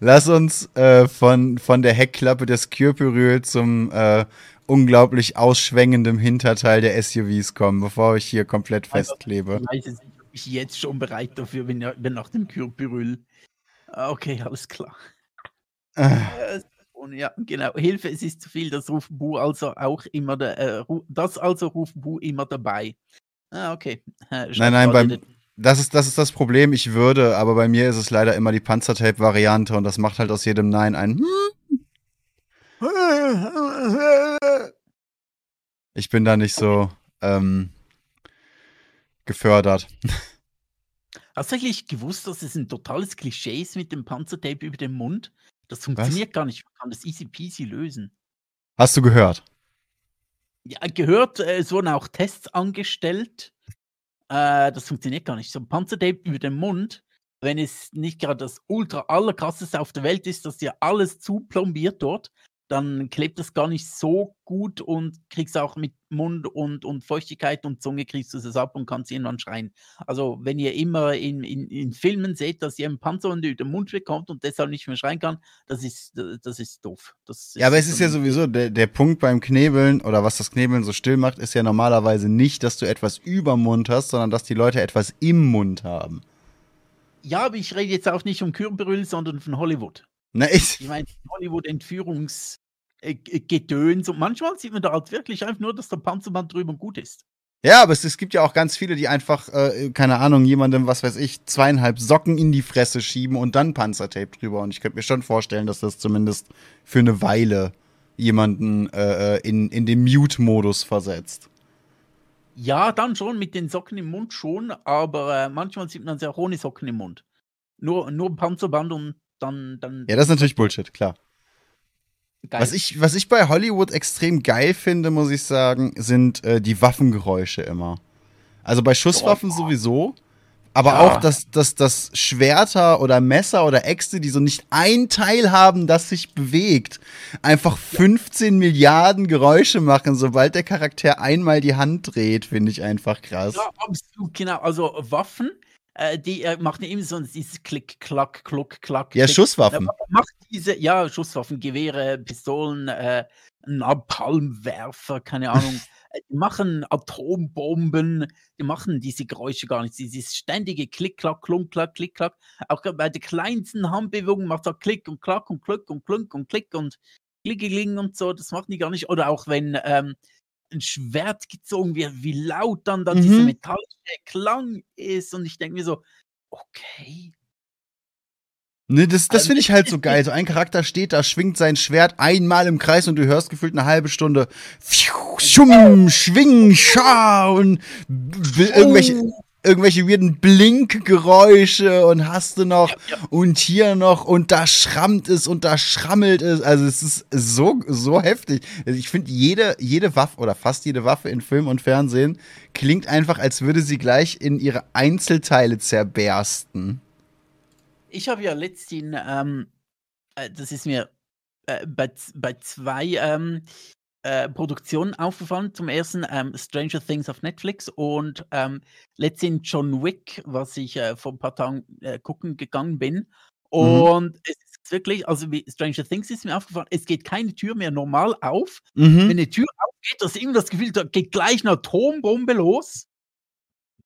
Lass uns äh, von, von der Heckklappe des Kürperül zum äh, unglaublich ausschwängendem Hinterteil der SUVs kommen, bevor ich hier komplett festklebe. Ich weiß jetzt nicht, ob ich jetzt schon bereit dafür bin, bin nach dem Kürperül. Ah, Okay, alles klar. Äh, Äh, Und ja, genau. Hilfe, es ist zu viel. Das ruft Bu also auch immer, da, äh, das also ruft Bu immer dabei. Ah, okay. Äh, nein, mal beim- Das ist, das ist das Problem. Ich würde, aber bei mir ist es leider immer die Panzertape-Variante und das macht halt aus jedem Nein ein. Ich bin da nicht so ähm, gefördert. Hast du eigentlich gewusst, dass es ein totales Klischee ist mit dem Panzertape über dem Mund? Das funktioniert gar nicht. Man kann das easy peasy lösen. Hast du gehört? Ja, gehört, äh, es wurden auch Tests angestellt. Äh, das funktioniert gar nicht. So ein Panzertape über den Mund, wenn es nicht gerade das ultra allerkrasseste auf der Welt ist, dass dir alles zuplombiert dort, dann klebt das gar nicht so gut und kriegst auch mit Mund und, und Feuchtigkeit und Zunge kriegst du es ab und kannst irgendwann schreien. Also wenn ihr immer in, in, in Filmen seht, dass ihr einen Panzer unter den Mund bekommt und deshalb nicht mehr schreien kann, das ist, das ist doof. Das Ja, aber es ist ja so sowieso, der, der Punkt beim Knebeln oder was das Knebeln so still macht, ist ja normalerweise nicht, dass du etwas überm Mund hast, sondern dass die Leute etwas im Mund haben. Ja, aber ich rede jetzt auch nicht um Kürberül, sondern von Hollywood. Na, ich, Ich meine, Hollywood-Entführungsgedöns und manchmal sieht man da halt wirklich einfach nur, dass der Panzerband drüber gut ist. Ja, aber es, es gibt ja auch ganz viele, die einfach, äh, keine Ahnung, jemandem, was weiß ich, zweieinhalb Socken in die Fresse schieben und dann Panzertape drüber. Und ich könnte mir schon vorstellen, dass das zumindest für eine Weile jemanden äh, in, in den Mute-Modus versetzt. Ja, dann schon mit den Socken im Mund schon, aber äh, manchmal sieht man sie auch ohne Socken im Mund. Nur, nur Panzerband und dann. dann Ja, das ist natürlich Bullshit, klar. geil. Was ich, was ich bei Hollywood extrem geil finde, muss ich sagen, sind äh, die Waffengeräusche immer. Also bei Schusswaffen Oh. sowieso, Aber Ja. auch, dass, dass, dass Schwerter oder Messer oder Äxte, die so nicht ein Teil haben, das sich bewegt, einfach 15 Milliarden Geräusche machen, sobald der Charakter einmal die Hand dreht, finde ich einfach krass. Ja, absolut, genau. Also Waffen, äh, die äh, machen immer so dieses Klick, Klack, Kluck, Klack. Ja, Klick. Schusswaffen. Ja, macht diese, ja, Schusswaffen, Gewehre, Pistolen, äh, Napalmwerfer, keine Ahnung. Äh, die machen Atombomben, die machen diese Geräusche gar nicht. Dieses ständige Klick, Klack, Klunk, Klack, Klick, Klack. Auch bei der kleinsten Handbewegung macht er Klick und Klack und Klick und Klunk und Klick und Klickeling und so. Das machen die gar nicht. Oder auch wenn ähm, ein Schwert gezogen wird, wie laut dann, dann dieser Mhm. metallische Klang ist. Und ich denke mir so, okay. Ne, das das Also, finde ich halt so geil. So ein Charakter steht da, schwingt sein Schwert einmal im Kreis und du hörst gefühlt eine halbe Stunde pfiuh, schum, schwing, scha und irgendwelche, irgendwelche weirden Blinkgeräusche und hast du noch Ja, ja. und hier noch und da schrammt es und da schrammelt es. Also es ist so, so heftig. Also ich finde, jede, jede Waffe oder fast jede Waffe in Film und Fernsehen klingt einfach, als würde sie gleich in ihre Einzelteile zerbersten. Ich habe ja letztens, ähm, äh, das ist mir äh, bei, bei zwei ähm, äh, Produktionen aufgefallen. Zum ersten ähm, Stranger Things auf Netflix und ähm, letztens John Wick, was ich äh, vor ein paar Tagen äh, gucken gegangen bin. Und es ist wirklich, also wie Stranger Things ist mir aufgefallen, es geht keine Tür mehr normal auf. Mhm. Wenn eine Tür aufgeht, hast du immer das Gefühl, da geht gleich eine Atombombe los.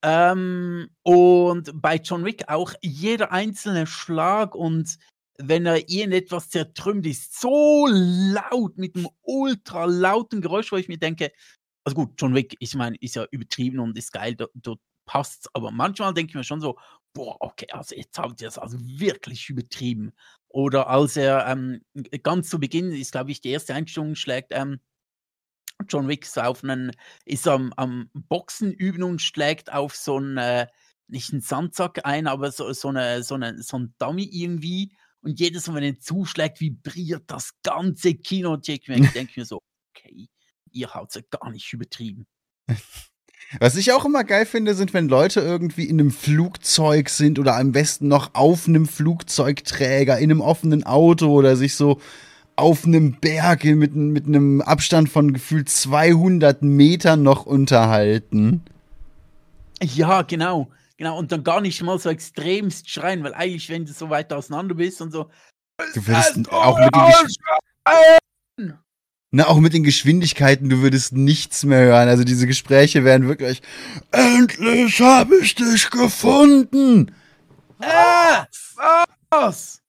Ähm, und bei John Wick auch jeder einzelne Schlag und wenn er irgendetwas zertrümmert, ist so laut mit einem ultra lauten Geräusch, wo ich mir denke, also gut, John Wick, ich meine, ist ja übertrieben und ist geil, dort, dort passt's, aber manchmal denke ich mir schon so, boah, okay, also jetzt habt ihr es also wirklich übertrieben. Oder als er ähm, ganz zu Beginn ist, glaube ich, die erste Einstellung schlägt ähm, John Wick auf einen, ist am, am Boxen üben und schlägt auf so einen, äh, nicht einen Sandsack ein, aber so, so, eine, so, eine, so ein Dummy irgendwie. Und jedes Mal, wenn er zuschlägt, vibriert das ganze Kino. Und ich denke mir so, okay, ihr haut ja gar nicht übertrieben. Was ich auch immer geil finde, sind, wenn Leute irgendwie in einem Flugzeug sind oder am besten noch auf einem Flugzeugträger, in einem offenen Auto oder sich so auf einem Berg mit, mit einem Abstand von gefühlt 200 Metern noch unterhalten. Ja, genau. Genau. Und dann gar nicht mal so extremst schreien, weil eigentlich, wenn du so weit auseinander bist und so. Du würdest auch mit den, na, auch mit den Geschwindigkeiten, du würdest nichts mehr hören. Also diese Gespräche wären wirklich, endlich habe ich dich gefunden. Äh, was?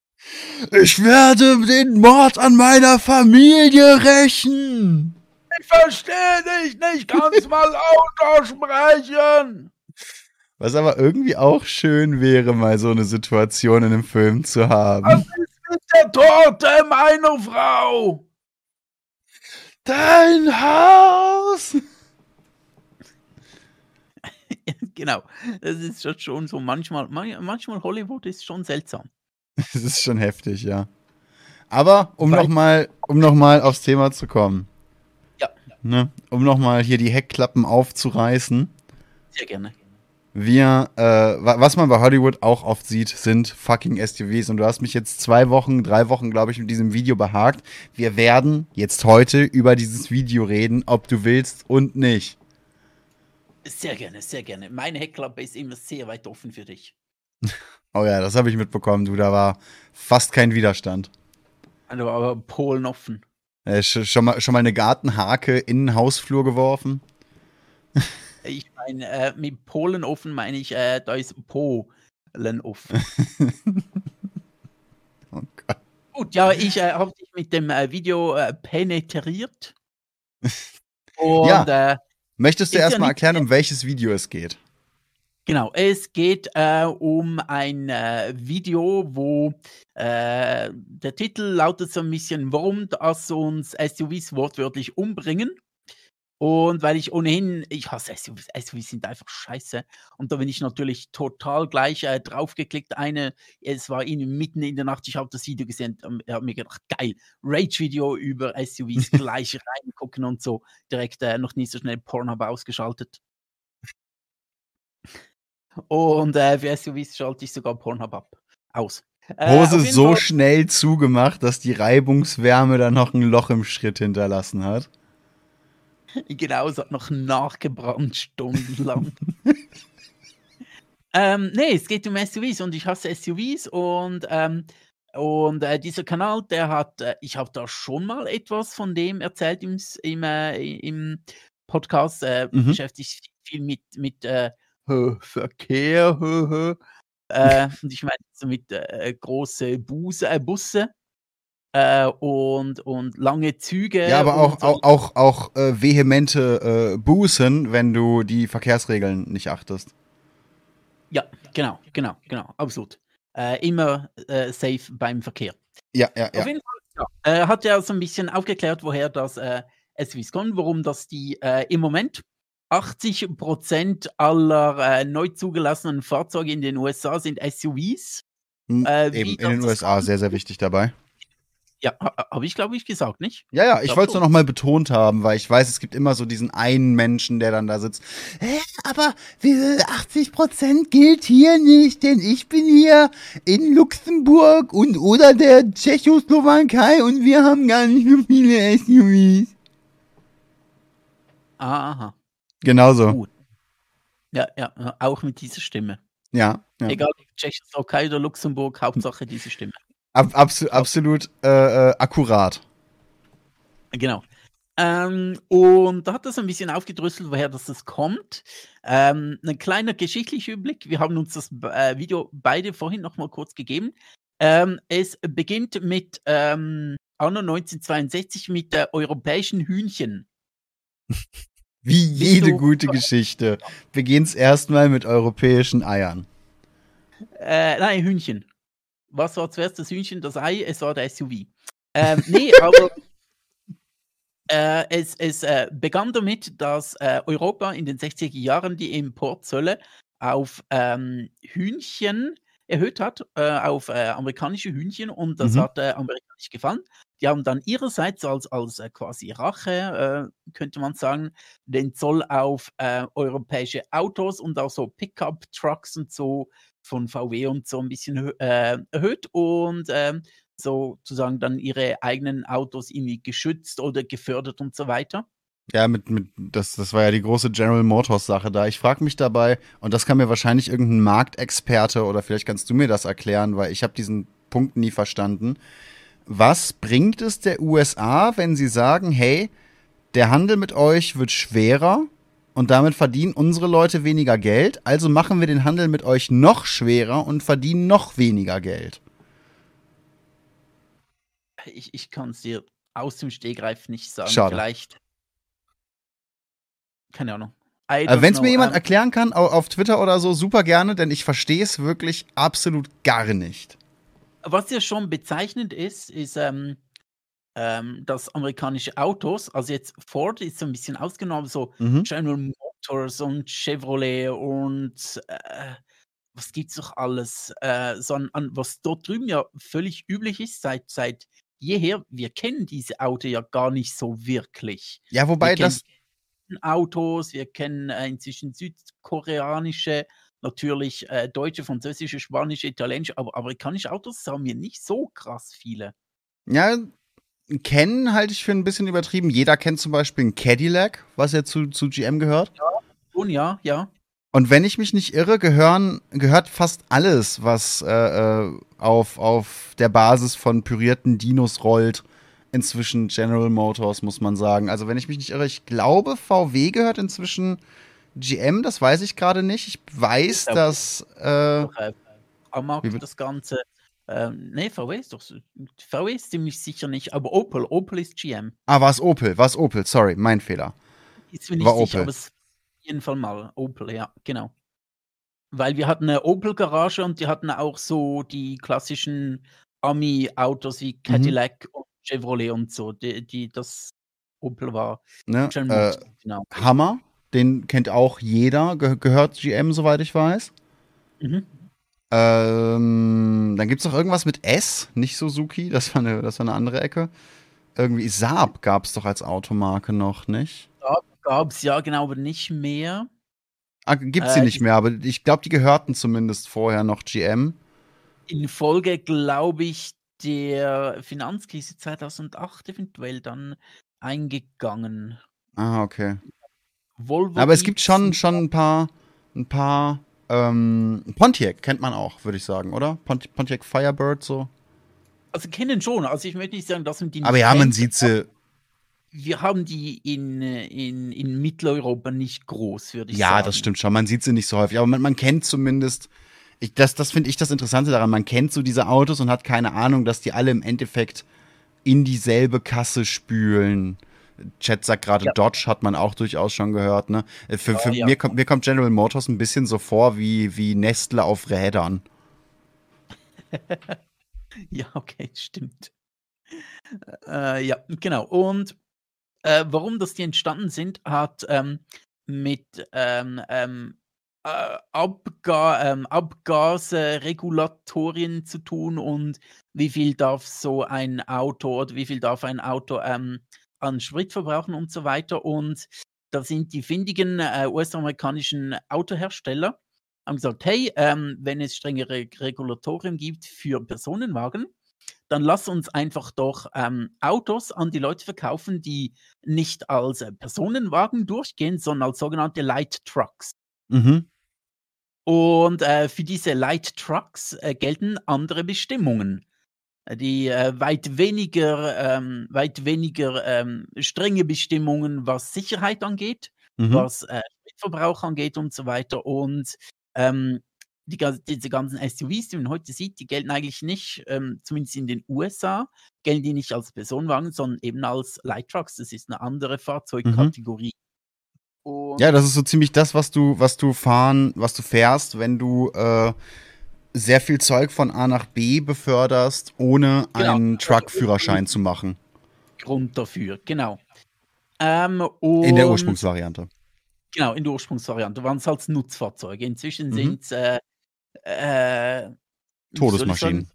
Ich werde den Mord an meiner Familie rächen. Ich verstehe dich nicht. Kannst mal lauter sprechen. Was aber irgendwie auch schön wäre, mal so eine Situation in einem Film zu haben. Mit der Torte meiner Frau. Dein Haus! genau. Das ist schon- schon so manchmal, man- manchmal Hollywood ist schon seltsam. Das ist schon heftig, ja. Aber um nochmal um noch mal aufs Thema zu kommen. Ja. Ne? Um nochmal hier die Heckklappen aufzureißen. Sehr gerne. Wir, äh, wa- was man bei Hollywood auch oft sieht, sind fucking SUVs. Und du hast mich jetzt zwei Wochen, drei Wochen, glaube ich, mit diesem Video behagt. Wir werden jetzt heute über dieses Video reden, ob du willst und nicht. Sehr gerne, sehr gerne. Meine Heckklappe ist immer sehr weit offen für dich. Oh ja, das habe ich mitbekommen, du. Da war fast kein Widerstand. Also, aber Polen offen. Äh, sch schon, mal, schon mal eine Gartenhake in den Hausflur geworfen. Ich meine, äh, mit Polen offen meine ich, äh, da ist Polen offen. Oh Gott. Gut, ja, ich äh, habe dich mit dem äh, Video äh, penetriert. Und äh, Möchtest du ja erstmal nicht- erklären, um welches Video es geht? Genau, es geht äh, um ein äh, Video, wo äh, der Titel lautet so ein bisschen, warum das uns SUVs wortwörtlich umbringen. Und weil ich ohnehin, ich hasse SUVs, SUVs sind einfach scheiße. Und da bin ich natürlich total gleich äh, draufgeklickt. Eine, es war in, mitten in der Nacht, ich habe das Video gesehen, ähm, habe mir gedacht, geil, Rage-Video über SUVs, gleich reingucken und so. Direkt äh, noch nie so schnell Pornhub ausgeschaltet. Und äh, für SUVs schalte ich sogar Pornhub ab. Aus. Äh, Hose so Fall, schnell zugemacht, dass die Reibungswärme dann noch ein Loch im Schritt hinterlassen hat. Genau, es hat noch nachgebrannt, stundenlang. ähm, nee, es geht um SUVs und ich hasse SUVs und, ähm, und äh, dieser Kanal, der hat, äh, ich habe da schon mal etwas von dem erzählt im, im, äh, im Podcast, äh, mhm. beschäftigt sich viel mit, mit äh, Verkehr, äh, und ich meine so mit äh, große Buse, äh, Busse äh, und, und lange Züge. Ja, aber auch, auch, auch, auch äh, vehemente äh, Bußen, wenn du die Verkehrsregeln nicht achtest. Ja, genau, genau, genau, absolut. Äh, immer äh, safe beim Verkehr. Ja, ja, ja. Auf jeden Fall ja. hat ja so ein bisschen aufgeklärt, woher das äh, SUVs kommt, warum das die im Moment 80 Prozent aller äh, neu zugelassenen Fahrzeuge in den USA sind SUVs. Hm, äh, Eben, in den USA sehr, sehr wichtig dabei. Ja, habe ich, glaube ich, gesagt, nicht? Ja, ja, ich wollte es nur noch mal betont haben, weil ich weiß, es gibt immer so diesen einen Menschen, der dann da sitzt. Hä, aber 80 Prozent gilt hier nicht, denn ich bin hier in Luxemburg und oder der Tschechoslowakei und wir haben gar nicht so viele SUVs. Aha. Genauso. Gut. Ja, ja, auch mit dieser Stimme. Ja. ja. Egal, Tschechoslowakei oder Luxemburg, Hauptsache diese Stimme. Ab, abso absolut äh, äh, akkurat. Genau. Ähm, und da hat das ein bisschen aufgedröselt, woher das, das kommt. Ähm, ein kleiner geschichtlicher Überblick. Wir haben uns das äh, Video beide vorhin noch mal kurz gegeben. Ähm, es beginnt mit ähm, Anno 1962 mit der europäischen Hühnchen. Wie jede gute Geschichte beginnt's erstmal mit europäischen Eiern. Äh, nein, Hühnchen. Was war zuerst das Hühnchen, das Ei? Es war der SUV. Ähm, nee, aber äh, es, es äh, begann damit, dass äh, Europa in den 60er Jahren die Importzölle auf ähm, Hühnchen erhöht hat, äh, auf äh, amerikanische Hühnchen und das mhm. hat Amerika nicht gefallen. Die haben dann ihrerseits als, als äh, quasi Rache, äh, könnte man sagen, den Zoll auf äh, europäische Autos und auch so Pickup-Trucks und so von VW und so ein bisschen äh, erhöht und ähm, sozusagen dann ihre eigenen Autos irgendwie geschützt oder gefördert und so weiter. Ja, mit, mit, das, das war ja die große General Motors Sache da. Ich frage mich dabei, und das kann mir wahrscheinlich irgendein Marktexperte oder vielleicht kannst du mir das erklären, weil ich habe diesen Punkt nie verstanden. Was bringt es der USA, wenn sie sagen, hey, der Handel mit euch wird schwerer und damit verdienen unsere Leute weniger Geld, also machen wir den Handel mit euch noch schwerer und verdienen noch weniger Geld? Ich, ich kann es dir aus dem Stegreif nicht sagen. Schade. Vielleicht. Keine Ahnung. Wenn es mir jemand erklären kann, auf Twitter oder so, super gerne, denn ich verstehe es wirklich absolut gar nicht was ja schon bezeichnend ist, ist, ähm, ähm, dass amerikanische Autos, also jetzt Ford ist so ein bisschen ausgenommen, so mhm. General Motors und Chevrolet und äh, was gibt's doch alles, äh, sondern was dort drüben ja völlig üblich ist seit, seit jeher, wir kennen diese Autos ja gar nicht so wirklich. Ja, wobei wir das. Autos, wir kennen äh, inzwischen südkoreanische natürlich äh, deutsche, französische, spanische, italienische, aber amerikanische Autos haben wir nicht so krass viele. Ja, kennen halte ich für ein bisschen übertrieben. Jeder kennt zum Beispiel einen Cadillac, was ja zu, zu GM gehört. Ja, schon, ja, ja. Und wenn ich mich nicht irre, gehören, gehört fast alles, was äh, äh, auf, auf der Basis von pürierten Dinos rollt, inzwischen General Motors, muss man sagen. Also wenn ich mich nicht irre, ich glaube, VW gehört inzwischen GM, das weiß ich gerade nicht. Ich weiß, ich dass. Äh, Amag das Ganze. Ähm, nee, VW ist doch. VW ist ziemlich sicher nicht, aber Opel. Opel ist GM. Ah, war es Opel? War es Opel? Sorry, mein Fehler. Ist mir nicht war sicher, Opel. aber es jeden Fall mal Opel, ja, genau. Weil wir hatten eine Opel-Garage und die hatten auch so die klassischen Ami-Autos wie mhm. Cadillac mhm. und Chevrolet und so, die, die das Opel war. Ne? Äh, genau. Hammer den kennt auch jeder, ge gehört GM, soweit ich weiß. Mhm. Ähm, dann gibt es noch irgendwas mit S, nicht Suzuki, das war eine, das war eine andere Ecke. Irgendwie Saab gab es doch als Automarke noch, nicht? Saab gab es, ja, genau, aber nicht mehr. Ah, gibt sie Äh, nicht mehr, aber ich glaube, die gehörten zumindest vorher noch GM. Infolge, glaube ich, der Finanzkrise 2008 eventuell dann eingegangen. Ah, okay. Volvo Aber es gibt schon, schon ein paar, ein paar, ähm, Pontiac kennt man auch, würde ich sagen, oder? Pont Pontiac Firebird so. Also kennen schon. Also ich möchte nicht sagen, dass man die Aber ja, man sieht sie. Wir haben die in, in, in Mitteleuropa nicht groß, würde ich Ja, sagen. das stimmt schon. Man sieht sie nicht so häufig, aber man, man kennt zumindest. Ich, das das finde ich das Interessante daran. Man kennt so diese Autos und hat keine Ahnung, dass die alle im Endeffekt in dieselbe Kasse spülen. Chat sagt gerade, Ja. Dodge hat man auch durchaus schon gehört. Ne? Äh, Für, für ja. Mir, kommt, mir kommt General Motors ein bisschen so vor wie, wie Nestle auf Rädern. Ja, okay, stimmt. Äh, ja, genau. Und äh, warum das die entstanden sind, hat ähm, mit ähm, ähm, äh, Abga ähm, Abgasregulatorien zu tun und wie viel darf so ein Auto oder wie viel darf ein Auto ähm, an Sprit verbrauchen und so weiter. Und da sind die findigen äh, US-amerikanischen Autohersteller haben gesagt, hey, ähm, wenn es strengere Regulatorien gibt für Personenwagen, dann lass uns einfach doch ähm, Autos an die Leute verkaufen, die nicht als äh, Personenwagen durchgehen, sondern als sogenannte Light Trucks. Mhm. Und äh, für diese Light Trucks äh, gelten andere Bestimmungen, die äh, weit weniger, ähm, weit weniger ähm, strenge Bestimmungen, was Sicherheit angeht, Mhm. was äh, Spritverbrauch angeht und so weiter. Und ähm, die, diese ganzen SUVs, die man heute sieht, die gelten eigentlich nicht, ähm, zumindest in den USA, gelten die nicht als Personenwagen, sondern eben als Light Trucks. Das ist eine andere Fahrzeugkategorie. Und Ja, das ist so ziemlich das, was du, was du fahren, was du fährst, wenn du äh, sehr viel Zeug von A nach B beförderst, ohne Genau. einen Truck-Führerschein zu machen. Grund dafür, genau. Ähm, In der Ursprungsvariante. Genau, in der Ursprungsvariante waren es halt Nutzfahrzeuge. Inzwischen Mhm. sind es äh, äh, Todesmaschinen.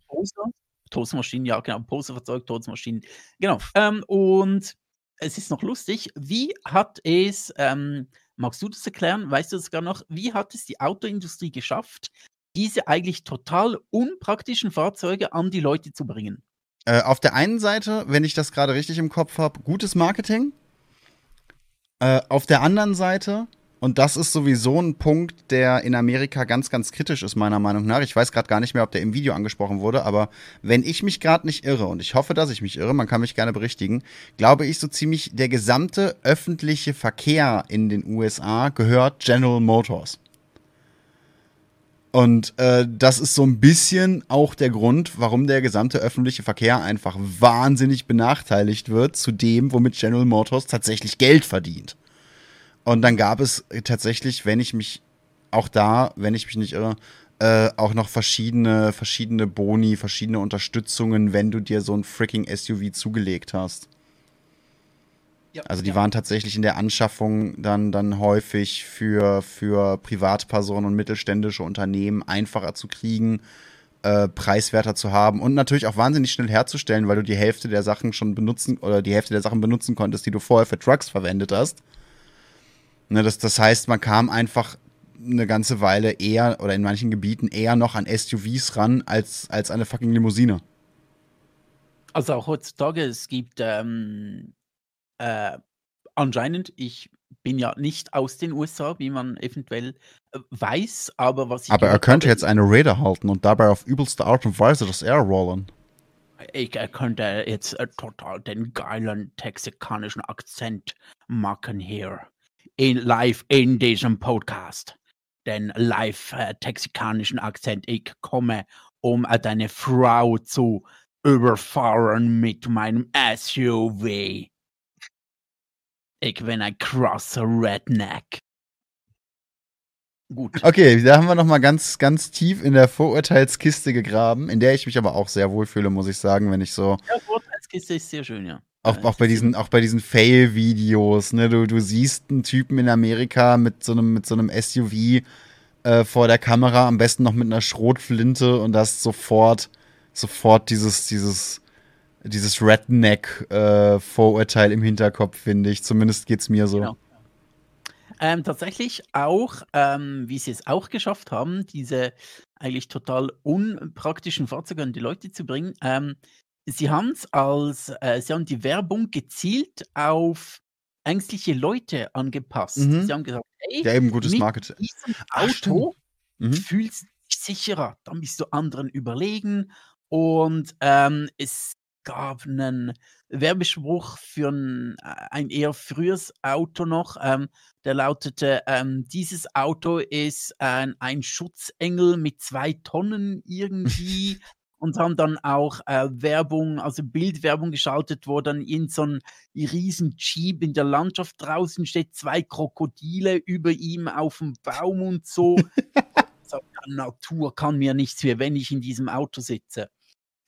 Todesmaschinen, ja, genau. Poserfahrzeug, Todesmaschinen. Genau. Ähm, und es ist noch lustig, wie hat es, ähm, magst du das erklären? Weißt du das gar noch? Wie hat es die Autoindustrie geschafft, diese eigentlich total unpraktischen Fahrzeuge an die Leute zu bringen? Äh, auf der einen Seite, wenn ich das gerade richtig im Kopf habe, gutes Marketing. Äh, auf der anderen Seite, und das ist sowieso ein Punkt, der in Amerika ganz, ganz kritisch ist, meiner Meinung nach. Ich weiß gerade gar nicht mehr, ob der im Video angesprochen wurde, aber wenn ich mich gerade nicht irre, und ich hoffe, dass ich mich irre, man kann mich gerne berichtigen, glaube ich, so ziemlich der gesamte öffentliche Verkehr in den USA gehört General Motors. Und äh, das ist so ein bisschen auch der Grund, warum der gesamte öffentliche Verkehr einfach wahnsinnig benachteiligt wird zu dem, womit General Motors tatsächlich Geld verdient. Und dann gab es tatsächlich, wenn ich mich auch da, wenn ich mich nicht irre, äh, auch noch verschiedene, verschiedene Boni, verschiedene Unterstützungen, wenn du dir so ein freaking SUV zugelegt hast. Also die waren tatsächlich in der Anschaffung dann, dann häufig für, für Privatpersonen und mittelständische Unternehmen einfacher zu kriegen, äh, preiswerter zu haben und natürlich auch wahnsinnig schnell herzustellen, weil du die Hälfte der Sachen schon benutzen oder die Hälfte der Sachen benutzen konntest, die du vorher für Trucks verwendet hast. Ne, das, das heißt, man kam einfach eine ganze Weile eher oder in manchen Gebieten eher noch an SUVs ran als, als eine fucking Limousine. Also auch heutzutage, es gibt ähm, äh, anscheinend, ich bin ja nicht aus den USA, wie man eventuell äh, weiß, aber was ich Aber er könnte habe, jetzt eine Raider halten und dabei auf übelste Art und Weise das Air rollen. Ich äh, könnte jetzt äh, total den geilen texikanischen Akzent machen hier. In, live in diesem Podcast. Den live äh, texikanischen Akzent. Ich komme, um äh, deine Frau zu überfahren mit meinem SUV. Ich bin ein krasser Redneck. Gut. Okay, da haben wir noch mal ganz, ganz tief in der Vorurteilskiste gegraben, in der ich mich aber auch sehr wohlfühle, muss ich sagen, wenn ich so Ja, Vorteilskiste ist sehr schön, ja. auch, auch bei diesen, auch bei diesen Fail-Videos, ne, du, du siehst einen Typen in Amerika mit so einem, mit so einem SUV äh, vor der Kamera, am besten noch mit einer Schrotflinte und das sofort, sofort dieses, dieses, dieses Redneck-Vorurteil im Hinterkopf, finde ich. Zumindest geht's mir so. Genau. Ähm, tatsächlich auch, ähm, wie sie es auch geschafft haben, diese eigentlich total unpraktischen Fahrzeuge an die Leute zu bringen. Ähm, sie haben es als, äh, sie haben die Werbung gezielt auf ängstliche Leute angepasst. Mhm. Sie haben gesagt, hey, Ja, eben gutes mit Marketing. diesem Ach. Auto Mhm. fühlst du dich sicherer, dann bist du anderen überlegen. Und ähm, es gab einen Werbespruch für ein, ein eher frühes Auto noch, ähm, der lautete, ähm, dieses Auto ist ein, ein Schutzengel mit zwei Tonnen irgendwie. Und haben dann auch äh, Werbung, also Bildwerbung geschaltet, wo dann in so ein riesen Jeep in der Landschaft draußen steht, zwei Krokodile über ihm auf dem Baum und so. so Natur kann mir nichts mehr, wenn ich in diesem Auto sitze.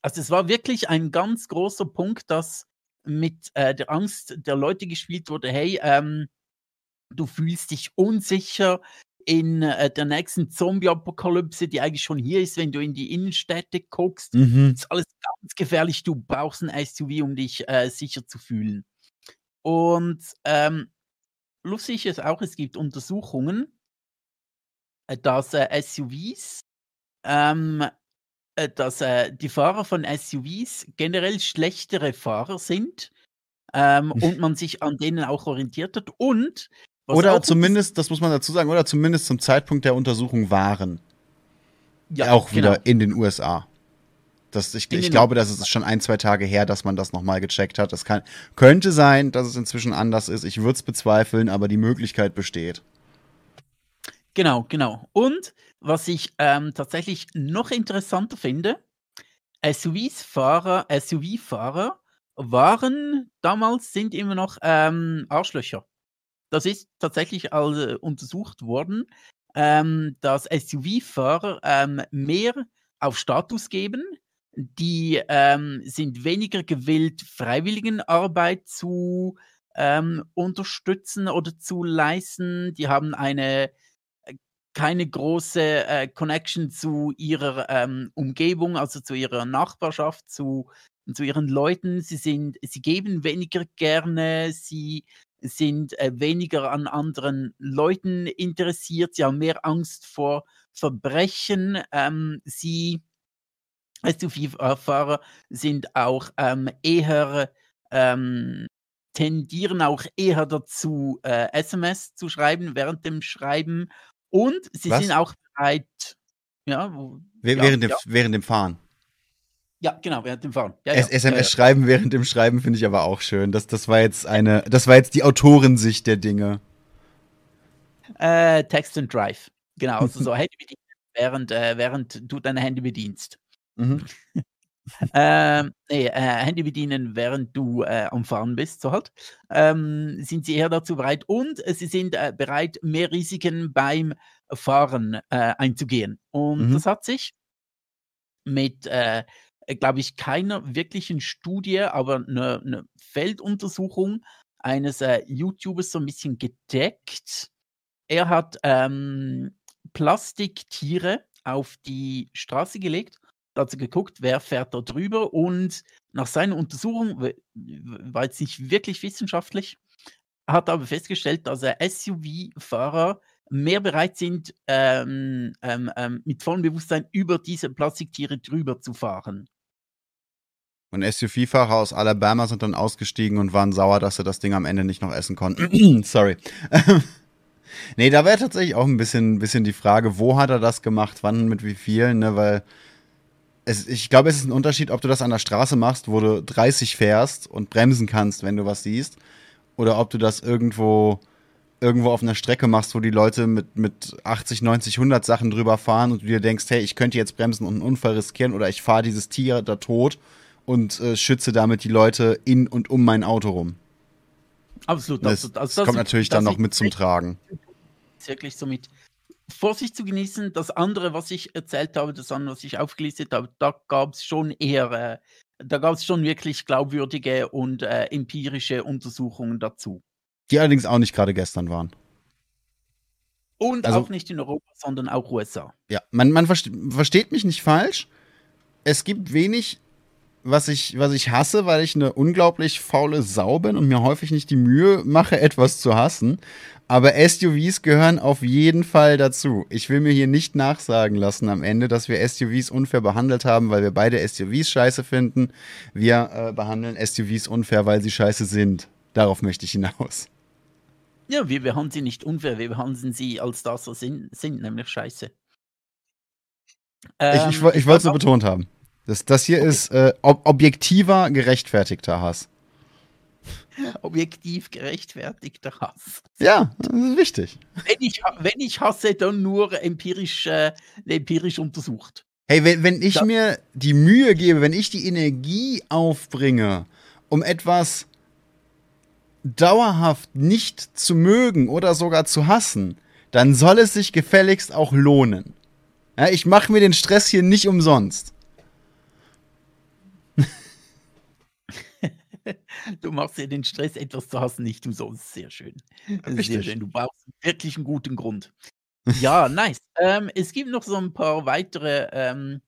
Also es war wirklich ein ganz großer Punkt, dass mit äh, der Angst der Leute gespielt wurde, hey, ähm, du fühlst dich unsicher in äh, der nächsten Zombie-Apokalypse, die eigentlich schon hier ist, wenn du in die Innenstädte guckst. Mhm. ist alles ganz gefährlich. Du brauchst ein SUV, um dich äh, sicher zu fühlen. Und ähm, lustig ist auch, es gibt Untersuchungen, äh, dass äh, SUVs, ähm, äh, dass äh, die Fahrer von SUVs generell schlechtere Fahrer sind ähm, und man sich an denen auch orientiert hat. Und Oder zumindest, das muss man dazu sagen, oder zumindest zum Zeitpunkt der Untersuchung waren. ja, auch wieder genau. in den USA. Das, ich ich glaube, das ist schon ein, zwei Tage her, dass man das nochmal gecheckt hat. Das kann, könnte sein, dass es inzwischen anders ist. Ich würde es bezweifeln, aber die Möglichkeit besteht. Genau, genau. Und was ich ähm, tatsächlich noch interessanter finde, SUV-Fahrer waren damals, sind immer noch ähm, Arschlöcher. Das ist tatsächlich also untersucht worden, ähm, dass SUV-Fahrer ähm, mehr auf Status geben. Die ähm, sind weniger gewillt, Freiwilligenarbeit zu ähm, unterstützen oder zu leisten. Die haben eine keine große äh, Connection zu ihrer ähm, Umgebung, also zu ihrer Nachbarschaft, zu, zu ihren Leuten. Sie sind, sie geben weniger gerne, sie sind äh, weniger an anderen Leuten interessiert, sie haben mehr Angst vor Verbrechen. Ähm, sie, SUV-Fahrer sind auch ähm, eher, ähm, tendieren auch eher dazu, äh, SMS zu schreiben während dem Schreiben. Und sie Was? sind auch bereit, ja, wo- Wäh- ja, während, dem, ja, während dem Fahren. ja, genau, während dem Fahren. Ja, SMS schreiben während dem Schreiben finde ich aber auch schön. Das, das war jetzt eine, das war jetzt die Autorensicht der Dinge. Äh, Text and Drive. Genau, also so Handy bedienen, während, äh, während du deine Hände bedienst. Mhm. Ähm, nee, äh, Handy bedienen, während du äh, am Fahren bist, so halt. Ähm, sind sie eher dazu bereit und äh, sie sind äh, bereit, mehr Risiken beim Fahren äh, einzugehen. Und Mhm. das hat sich mit, äh, glaube ich, keiner wirklichen Studie, aber eine ne Felduntersuchung eines YouTubers so ein bisschen gedeckt. Er hat ähm, Plastiktiere auf die Straße gelegt sie geguckt, wer fährt da drüber und nach seiner Untersuchung, war jetzt nicht wirklich wissenschaftlich, hat aber festgestellt, dass SUV-Fahrer mehr bereit sind, ähm, ähm, ähm, mit vollem Bewusstsein über diese Plastiktiere drüber zu fahren. Und SUV-Fahrer aus Alabama sind dann ausgestiegen und waren sauer, dass sie das Ding am Ende nicht noch essen konnten. Sorry. nee, da wäre tatsächlich auch ein bisschen, bisschen die Frage, wo hat er das gemacht, wann, mit wie vielen, ne? Weil es, ich glaube, es ist ein Unterschied, ob du das an der Straße machst, wo du 30 fährst und bremsen kannst, wenn du was siehst, oder ob du das irgendwo irgendwo auf einer Strecke machst, wo die Leute mit, mit 80, 90, 100 Sachen drüber fahren und du dir denkst, hey, ich könnte jetzt bremsen und einen Unfall riskieren oder ich fahre dieses Tier da tot und äh, schütze damit die Leute in und um mein Auto rum. Absolut. Das, absolut. Also das kommt natürlich dann noch mit zum Tragen. ist wirklich so mit Vorsicht zu genießen. Das andere, was ich erzählt habe, das andere, was ich aufgelistet habe, da gab es schon eher, äh, da gab es schon wirklich glaubwürdige und äh, empirische Untersuchungen dazu. Die allerdings auch nicht gerade gestern waren. Und Also- auch nicht in Europa, sondern auch USA. Ja, man, man verste versteht mich nicht falsch. Es gibt wenig was ich, was ich hasse, weil ich eine unglaublich faule Sau bin und mir häufig nicht die Mühe mache, etwas zu hassen. Aber SUVs gehören auf jeden Fall dazu. Ich will mir hier nicht nachsagen lassen am Ende, dass wir SUVs unfair behandelt haben, weil wir beide SUVs scheiße finden. Wir äh, behandeln SUVs unfair, weil sie scheiße sind. Darauf möchte ich hinaus. Ja, wir behandeln sie nicht unfair, wir behandeln sie als das, was sie sind, nämlich scheiße. Ähm, ich, ich, ich wollte es nur betont haben. Das, das hier okay. ist äh, ob objektiver, gerechtfertigter Hass. Objektiv gerechtfertigter Hass. Ja, das ist wichtig. Wenn ich, wenn ich hasse, dann nur empirisch, äh, empirisch untersucht. Hey, wenn, wenn ich das mir die Mühe gebe, wenn ich die Energie aufbringe, um etwas dauerhaft nicht zu mögen oder sogar zu hassen, dann soll es sich gefälligst auch lohnen. Ja, ich mache mir den Stress hier nicht umsonst. Du machst dir den Stress, etwas zu hassen, nicht umsonst. Sehr schön. Sehr schön. Du brauchst wirklich einen guten Grund. Ja, nice. Ähm, es gibt noch so ein paar weitere ähm,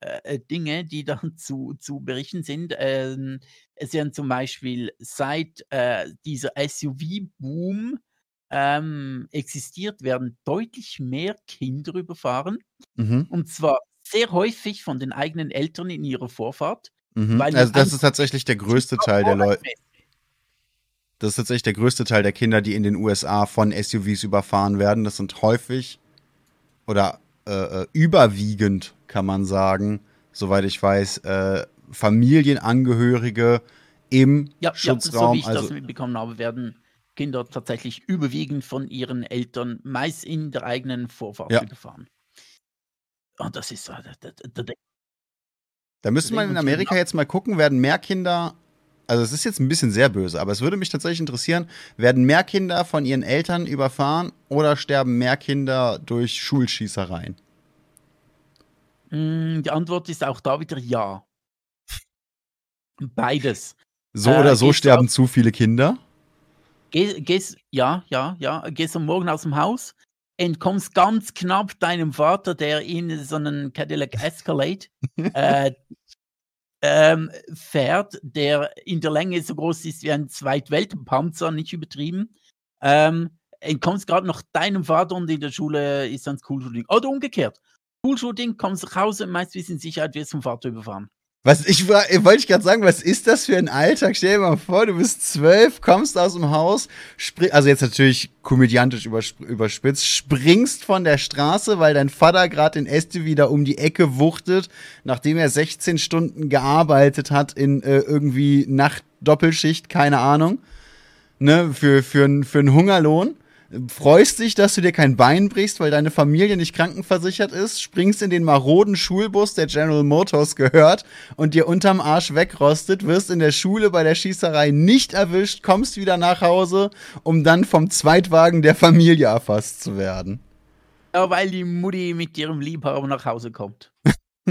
äh, Dinge, die dann zu, zu berichten sind. Ähm, es werden zum Beispiel seit äh, dieser SUV-Boom ähm, existiert, werden deutlich mehr Kinder überfahren. Mhm. Und zwar sehr häufig von den eigenen Eltern in ihrer Vorfahrt. Mhm. also das ist tatsächlich der größte Teil der Leute. Das ist tatsächlich der größte Teil der Kinder, die in den USA von SUVs überfahren werden. Das sind häufig oder äh, äh, überwiegend, kann man sagen, soweit ich weiß, äh, Familienangehörige im ja, Schutzraum. Ja, so wie ich also, das mitbekommen habe, werden Kinder tatsächlich überwiegend von ihren Eltern meist in der eigenen Vorfahrt ja. gefahren. Und das ist. Da, da, da, da müsste man in Amerika jetzt mal gucken, werden mehr Kinder, also es ist jetzt ein bisschen sehr böse, aber es würde mich tatsächlich interessieren, werden mehr Kinder von ihren Eltern überfahren oder sterben mehr Kinder durch Schulschießereien? Mm, die Antwort ist auch da wieder ja. Beides. So äh, oder so sterben zu viele Kinder? Geh, gehst, ja, ja, ja, gehst am Morgen aus dem Haus, entkommst ganz knapp deinem Vater, der in so einen Cadillac Escalade äh, ähm, fährt, der in der Länge so groß ist wie ein Zweitweltpanzer, nicht übertrieben. Ähm, entkommst gerade noch deinem Vater und in der Schule ist dann Schoolshooting. Oder umgekehrt. Schoolshooting, kommst nach Hause, meist in Sicherheit, wirst vom Vater überfahren. Was ich wollte ich gerade sagen, was ist das für ein Alltag? Stell dir mal vor, du bist zwölf, kommst aus dem Haus, also jetzt natürlich komödiantisch überspitzt, springst von der Straße, weil dein Vater gerade den SUV da um die Ecke wuchtet, nachdem er 16 Stunden gearbeitet hat in äh, irgendwie Nacht-Doppelschicht, keine Ahnung, ne, für, für, für einen Hungerlohn freust dich, dass du dir kein Bein brichst, weil deine Familie nicht krankenversichert ist, springst in den maroden Schulbus, der General Motors gehört und dir unterm Arsch wegrostet, wirst in der Schule bei der Schießerei nicht erwischt, kommst wieder nach Hause, um dann vom Zweitwagen der Familie erfasst zu werden. Ja, weil die Mutti mit ihrem Liebhaber nach Hause kommt.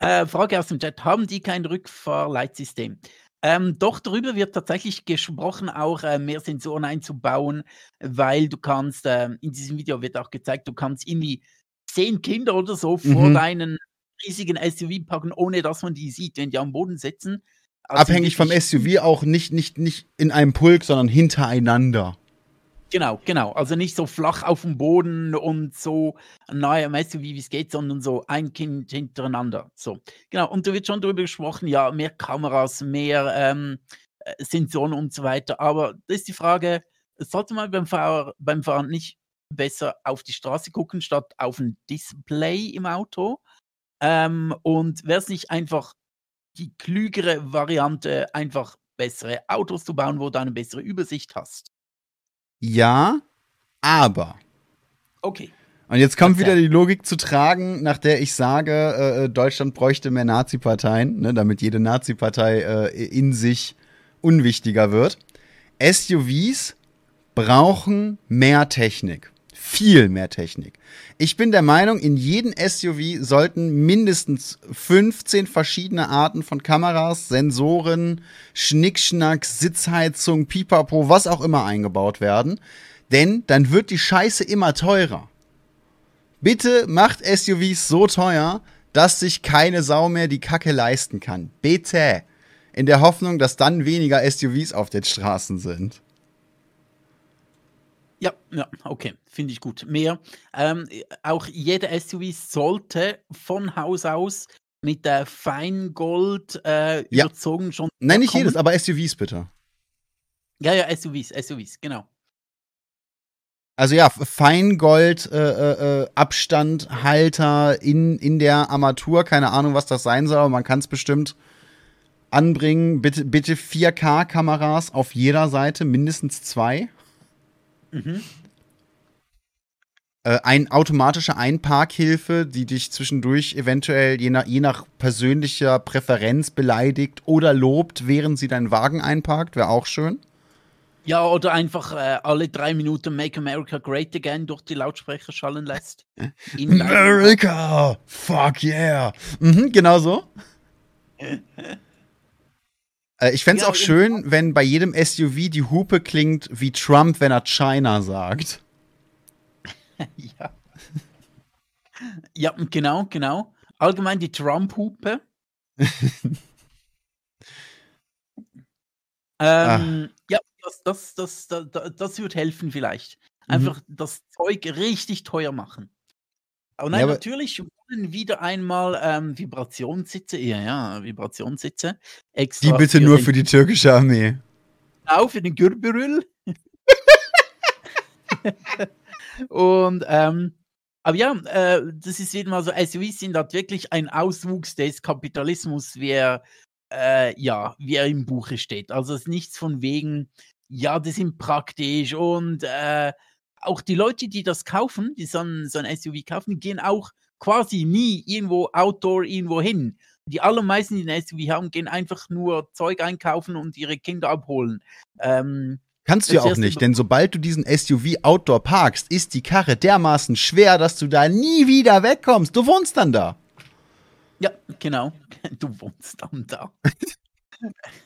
äh, Frage aus dem Chat: Haben die kein Rückfahrleitsystem? Ähm, doch darüber wird tatsächlich gesprochen, auch äh, mehr Sensoren einzubauen, weil du kannst, äh, in diesem Video wird auch gezeigt, du kannst irgendwie zehn Kinder oder so vor mhm. deinen riesigen SUV packen, ohne dass man die sieht, wenn die am Boden sitzen. Also Abhängig vom SUV auch nicht, nicht, nicht in einem Pulk, sondern hintereinander. Genau, genau. Also nicht so flach auf dem Boden und so nahe am SUV, wie es geht, sondern so ein Kind hintereinander. So, genau. Und da wird schon darüber gesprochen, ja, mehr Kameras, mehr ähm, äh, Sensoren und so weiter. Aber da ist die Frage, sollte man beim, Fahrer, beim Fahren nicht besser auf die Straße gucken, statt auf ein Display im Auto? Ähm, und wäre es nicht einfach die klügere Variante, einfach bessere Autos zu bauen, wo du eine bessere Übersicht hast? Ja, aber. Okay. Und jetzt kommt wieder die Logik zu tragen, nach der ich sage, äh, äh, Deutschland bräuchte mehr Nazi-Parteien, ne, damit jede Nazi-Partei äh, in sich unwichtiger wird. SUVs brauchen mehr Technik viel mehr Technik. Ich bin der Meinung, in jedem SUV sollten mindestens 15 verschiedene Arten von Kameras, Sensoren, Schnickschnack, Sitzheizung, Pipapo, was auch immer eingebaut werden. Denn dann wird die Scheiße immer teurer. Bitte macht SUVs so teuer, dass sich keine Sau mehr die Kacke leisten kann. Bitte. In der Hoffnung, dass dann weniger SUVs auf den Straßen sind. Ja, ja, okay, finde ich gut. Mehr. Ähm, auch jeder SUV sollte von Haus aus mit der Feingold äh, Ja. überzogen schon. Nein, nicht jedes, aber SUVs bitte. Ja, ja, SUVs, SUVs, genau. Also ja, Feingold, äh, äh, äh, Abstandhalter in, in der Armatur, keine Ahnung, was das sein soll, aber man kann es bestimmt anbringen. Bitte, bitte 4K-Kameras auf jeder Seite, mindestens zwei. Mhm. Äh, ein automatische Einparkhilfe, die dich zwischendurch eventuell je nach, je nach persönlicher Präferenz beleidigt oder lobt, während sie deinen Wagen einparkt, wäre auch schön. Ja, oder einfach äh, alle drei Minuten Make America Great Again durch die Lautsprecher schallen lässt. America! Fuck yeah! Mhm, genau so. Äh, ich fände es Ja, auch schön, wenn bei jedem SUV die Hupe klingt wie Trump, wenn er China sagt. ja. ja, genau, genau. Allgemein die Trump-Hupe. ähm, ja, das, das, das, das, das, wird helfen vielleicht. Mhm. Einfach das Zeug richtig teuer machen. Aber nein, Ja, aber- natürlich wollen wieder einmal ähm, Vibrationssitze, ja, ja, Vibrationssitze. Die bitte nur den- für die türkische Armee. Genau, für den Gürbürül. Und, ähm, aber ja, äh, das ist wieder mal so, SUVs sind halt wirklich ein Auswuchs des Kapitalismus, wie er, äh, ja, wie er im Buche steht. Also es ist nichts von wegen, ja, die sind praktisch und äh, auch die Leute, die das kaufen, die so ein, so ein SUV kaufen, gehen auch quasi nie irgendwo outdoor irgendwo hin. Die allermeisten, die ein SUV haben, gehen einfach nur Zeug einkaufen und ihre Kinder abholen. Ähm, Kannst du ja auch nicht, denn sobald du diesen SUV outdoor parkst, ist die Karre dermaßen schwer, dass du da nie wieder wegkommst. Du wohnst dann da. Ja, genau. Du wohnst dann da.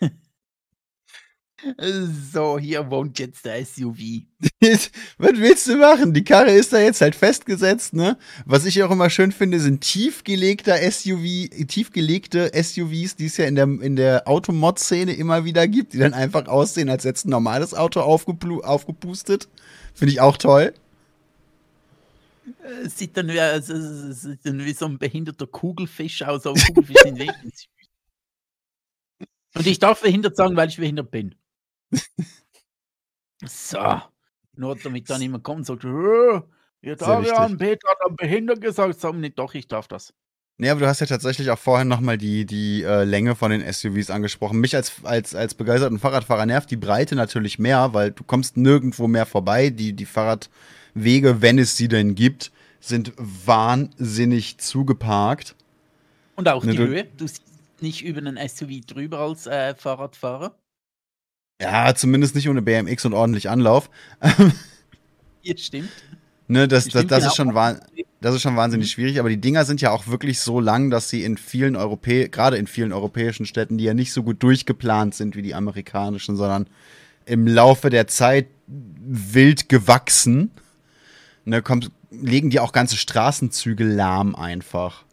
so, hier wohnt jetzt der SUV. Was willst du machen? Die Karre ist da jetzt halt festgesetzt, ne? Was ich auch immer schön finde, sind tiefgelegte SUV, tiefgelegte SUVs, die es ja in der, in der Automod-Szene immer wieder gibt, die dann einfach aussehen, als hätte ein normales Auto aufgepustet. Finde ich auch toll. Es sieht dann wie, es sieht dann wie so ein behinderter Kugelfisch aus, aber Kugelfisch sind süß. Und ich darf behindert sagen, weil ich behindert bin. So. Nur damit dann jemand kommt und sagt, "Äh, jetzt Sehr Adrian, wichtig. Peter hat dann behindert gesagt, sagen nicht, doch, ich darf das. Nee, aber du hast ja tatsächlich auch vorhin nochmal die, die äh, Länge von den SUVs angesprochen. Mich als, als, als begeisterten Fahrradfahrer nervt die Breite natürlich mehr, weil du kommst nirgendwo mehr vorbei. Die, die Fahrradwege, wenn es sie denn gibt, sind wahnsinnig zugeparkt. Und auch Ne, die du- Höhe. Du siehst nicht über einen SUV drüber als äh, Fahrradfahrer. Ja, zumindest nicht ohne BMX und ordentlich Anlauf. Hier stimmt. Ne, das, das, das, ist schon das ist schon wahnsinnig schwierig, aber die Dinger sind ja auch wirklich so lang, dass sie in vielen Europä gerade in vielen europäischen Städten, die ja nicht so gut durchgeplant sind wie die amerikanischen, sondern im Laufe der Zeit wild gewachsen, ne, kommt, legen die auch ganze Straßenzüge lahm einfach.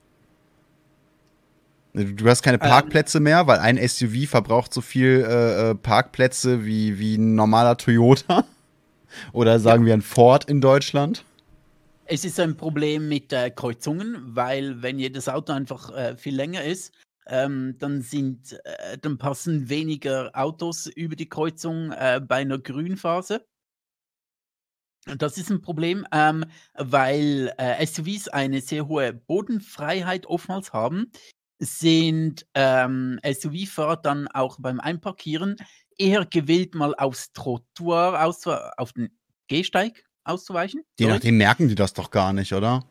Du hast keine Ähm. Parkplätze mehr, weil ein SUV verbraucht so viel äh, äh, Parkplätze wie, wie ein normaler Toyota. Oder sagen wir ein Ford in Deutschland. Es ist ein Problem mit äh, Kreuzungen, weil wenn jedes Auto einfach äh, viel länger ist, ähm, dann sind, äh, dann passen weniger Autos über die Kreuzung äh, bei einer Grünphase. Das ist ein Problem, ähm, weil äh, SUVs eine sehr hohe Bodenfreiheit oftmals haben, sind ähm, SUV-Fahrer dann auch beim Einparkieren eher gewillt, mal aufs Trottoir, aus, auf den Gehsteig auszuweichen. Sorry. nachdem merken die das doch gar nicht, oder?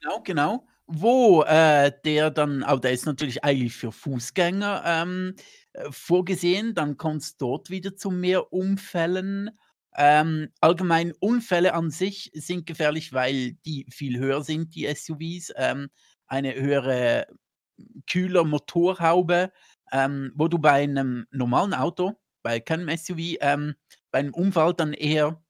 Genau, genau. Wo äh, der dann, aber der ist natürlich eigentlich für Fußgänger ähm, äh, vorgesehen, dann kommt es dort wieder zu mehr Unfällen. Ähm, allgemein Unfälle an sich sind gefährlich, weil die viel höher sind, die SUVs. Ähm, eine höhere Kühler-Motorhaube, ähm, wo du bei einem normalen Auto, bei keinem SUV, ähm, bei einem Unfall dann eher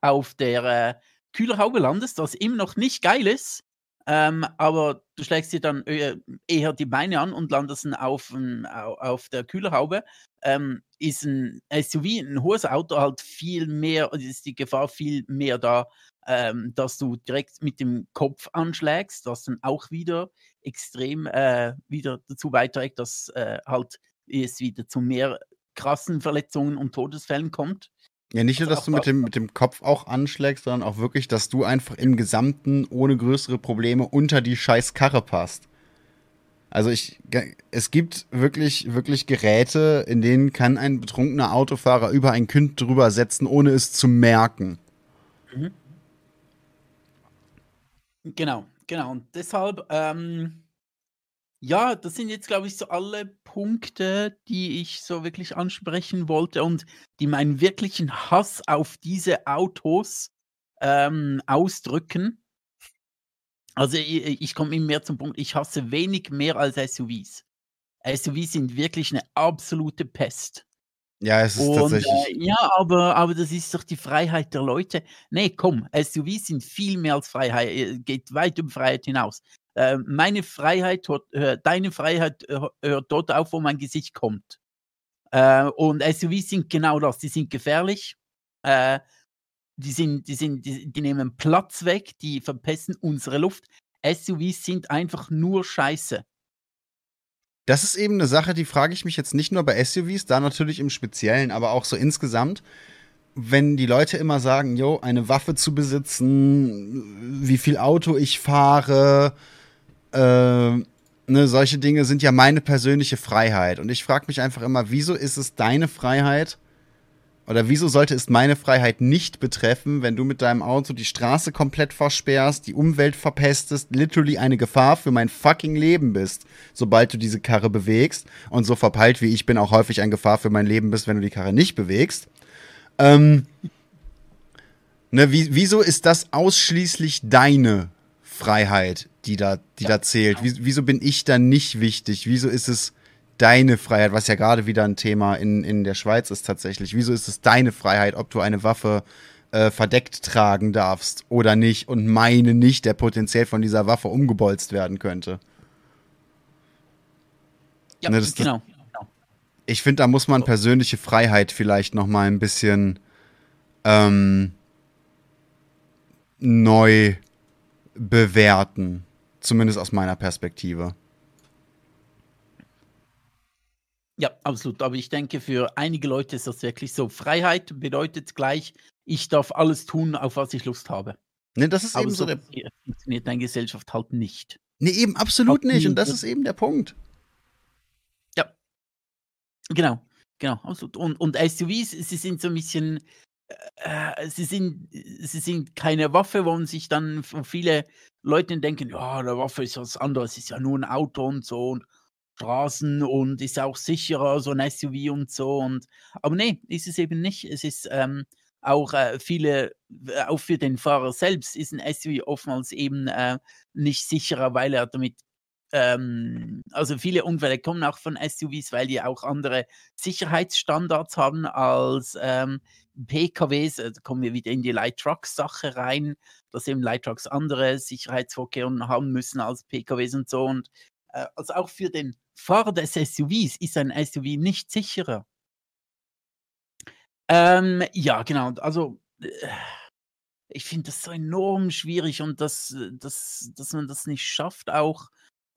auf der äh, Kühlerhaube landest, was immer noch nicht geil ist. ähm, aber du schlägst dir dann äh, eher die Beine an und landest auf, auf der Kühlerhaube. Ähm, ist ein SUV, ein hohes Auto, halt viel mehr, ist die Gefahr viel mehr da, ähm, dass du direkt mit dem Kopf anschlägst, was dann auch wieder extrem äh, wieder dazu beiträgt, dass äh, halt es wieder zu mehr krassen Verletzungen und Todesfällen kommt. Ja, nicht nur, dass du mit dem, mit dem Kopf auch anschlägst, sondern auch wirklich, dass du einfach im Gesamten ohne größere Probleme unter die scheiß Karre passt. Also ich, es gibt wirklich, wirklich Geräte, in denen kann ein betrunkener Autofahrer über ein Kind drüber setzen, ohne es zu merken. Mhm. Genau, genau. Und deshalb, ähm, ja, das sind jetzt, glaube ich, so alle Punkte, die ich so wirklich ansprechen wollte und die meinen wirklichen Hass auf diese Autos ähm, ausdrücken. Also ich, ich komme immer mehr zum Punkt, ich hasse wenig mehr als SUVs. SUVs sind wirklich eine absolute Pest. Ja, es ist und, tatsächlich. Äh, ja, aber, aber das ist doch die Freiheit der Leute. Nee, komm, SUVs sind viel mehr als Freiheit, äh, geht weit über Freiheit hinaus. Äh, meine Freiheit, hört, deine Freiheit hört dort auf, wo mein Gesicht kommt. Äh, und SUVs sind genau das, die sind gefährlich. Äh, die, sind, die, sind, die, die nehmen Platz weg, die verpesten unsere Luft. SUVs sind einfach nur Scheiße. Das ist eben eine Sache, die frage ich mich jetzt nicht nur bei SUVs, da natürlich im Speziellen, aber auch so insgesamt. Wenn die Leute immer sagen, jo, eine Waffe zu besitzen, wie viel Auto ich fahre, äh, ne, solche Dinge sind ja meine persönliche Freiheit. Und ich frage mich einfach immer, wieso ist es deine Freiheit, oder wieso sollte es meine Freiheit nicht betreffen, wenn du mit deinem Auto die Straße komplett versperrst, die Umwelt verpestest, literally eine Gefahr für mein fucking Leben bist, sobald du diese Karre bewegst und so verpeilt wie ich bin auch häufig eine Gefahr für mein Leben bist, wenn du die Karre nicht bewegst. Ähm, ne, wie, wieso ist das ausschließlich deine Freiheit, die da, die ja, da zählt? Wieso bin ich da nicht wichtig? Wieso ist es deine Freiheit, was ja gerade wieder ein Thema in, in der Schweiz ist tatsächlich. Wieso ist es deine Freiheit, ob du eine Waffe äh, verdeckt tragen darfst oder nicht und meine nicht, der potenziell von dieser Waffe umgebolzt werden könnte? Ja, ne, das, genau. Ich finde, da muss man persönliche Freiheit vielleicht noch mal ein bisschen ähm, neu bewerten. Zumindest aus meiner Perspektive. Ja, absolut. Aber ich denke, für einige Leute ist das wirklich so. Freiheit bedeutet gleich, ich darf alles tun, auf was ich Lust habe. Ne, das ist Aber eben so der. Funktioniert deine Gesellschaft halt nicht. Nee, eben absolut halt nicht. Und das ist eben der Punkt. Ja. Genau. Genau, absolut. Und, und SUVs, sie sind so ein bisschen. Äh, sie, sind, sie sind keine Waffe, wo man sich dann viele Leute denken, ja, eine Waffe ist was anderes, ist ja nur ein Auto und so. Und Straßen und ist auch sicherer, so ein SUV und so. Und, aber nee, ist es eben nicht. Es ist ähm, auch äh, viele, äh, auch für den Fahrer selbst ist ein SUV oftmals eben äh, nicht sicherer, weil er damit ähm, also viele Unfälle kommen auch von SUVs, weil die auch andere Sicherheitsstandards haben als ähm, PKWs. Da kommen wir wieder in die Light Trucks Sache rein, dass eben Light Trucks andere Sicherheitsvorkehrungen haben müssen als PKWs und so. Und äh, also auch für den Fahrer des SUVs ist ein SUV nicht sicherer. Ähm, ja, genau. Also, äh, ich finde das so enorm schwierig und dass, dass, dass man das nicht schafft, auch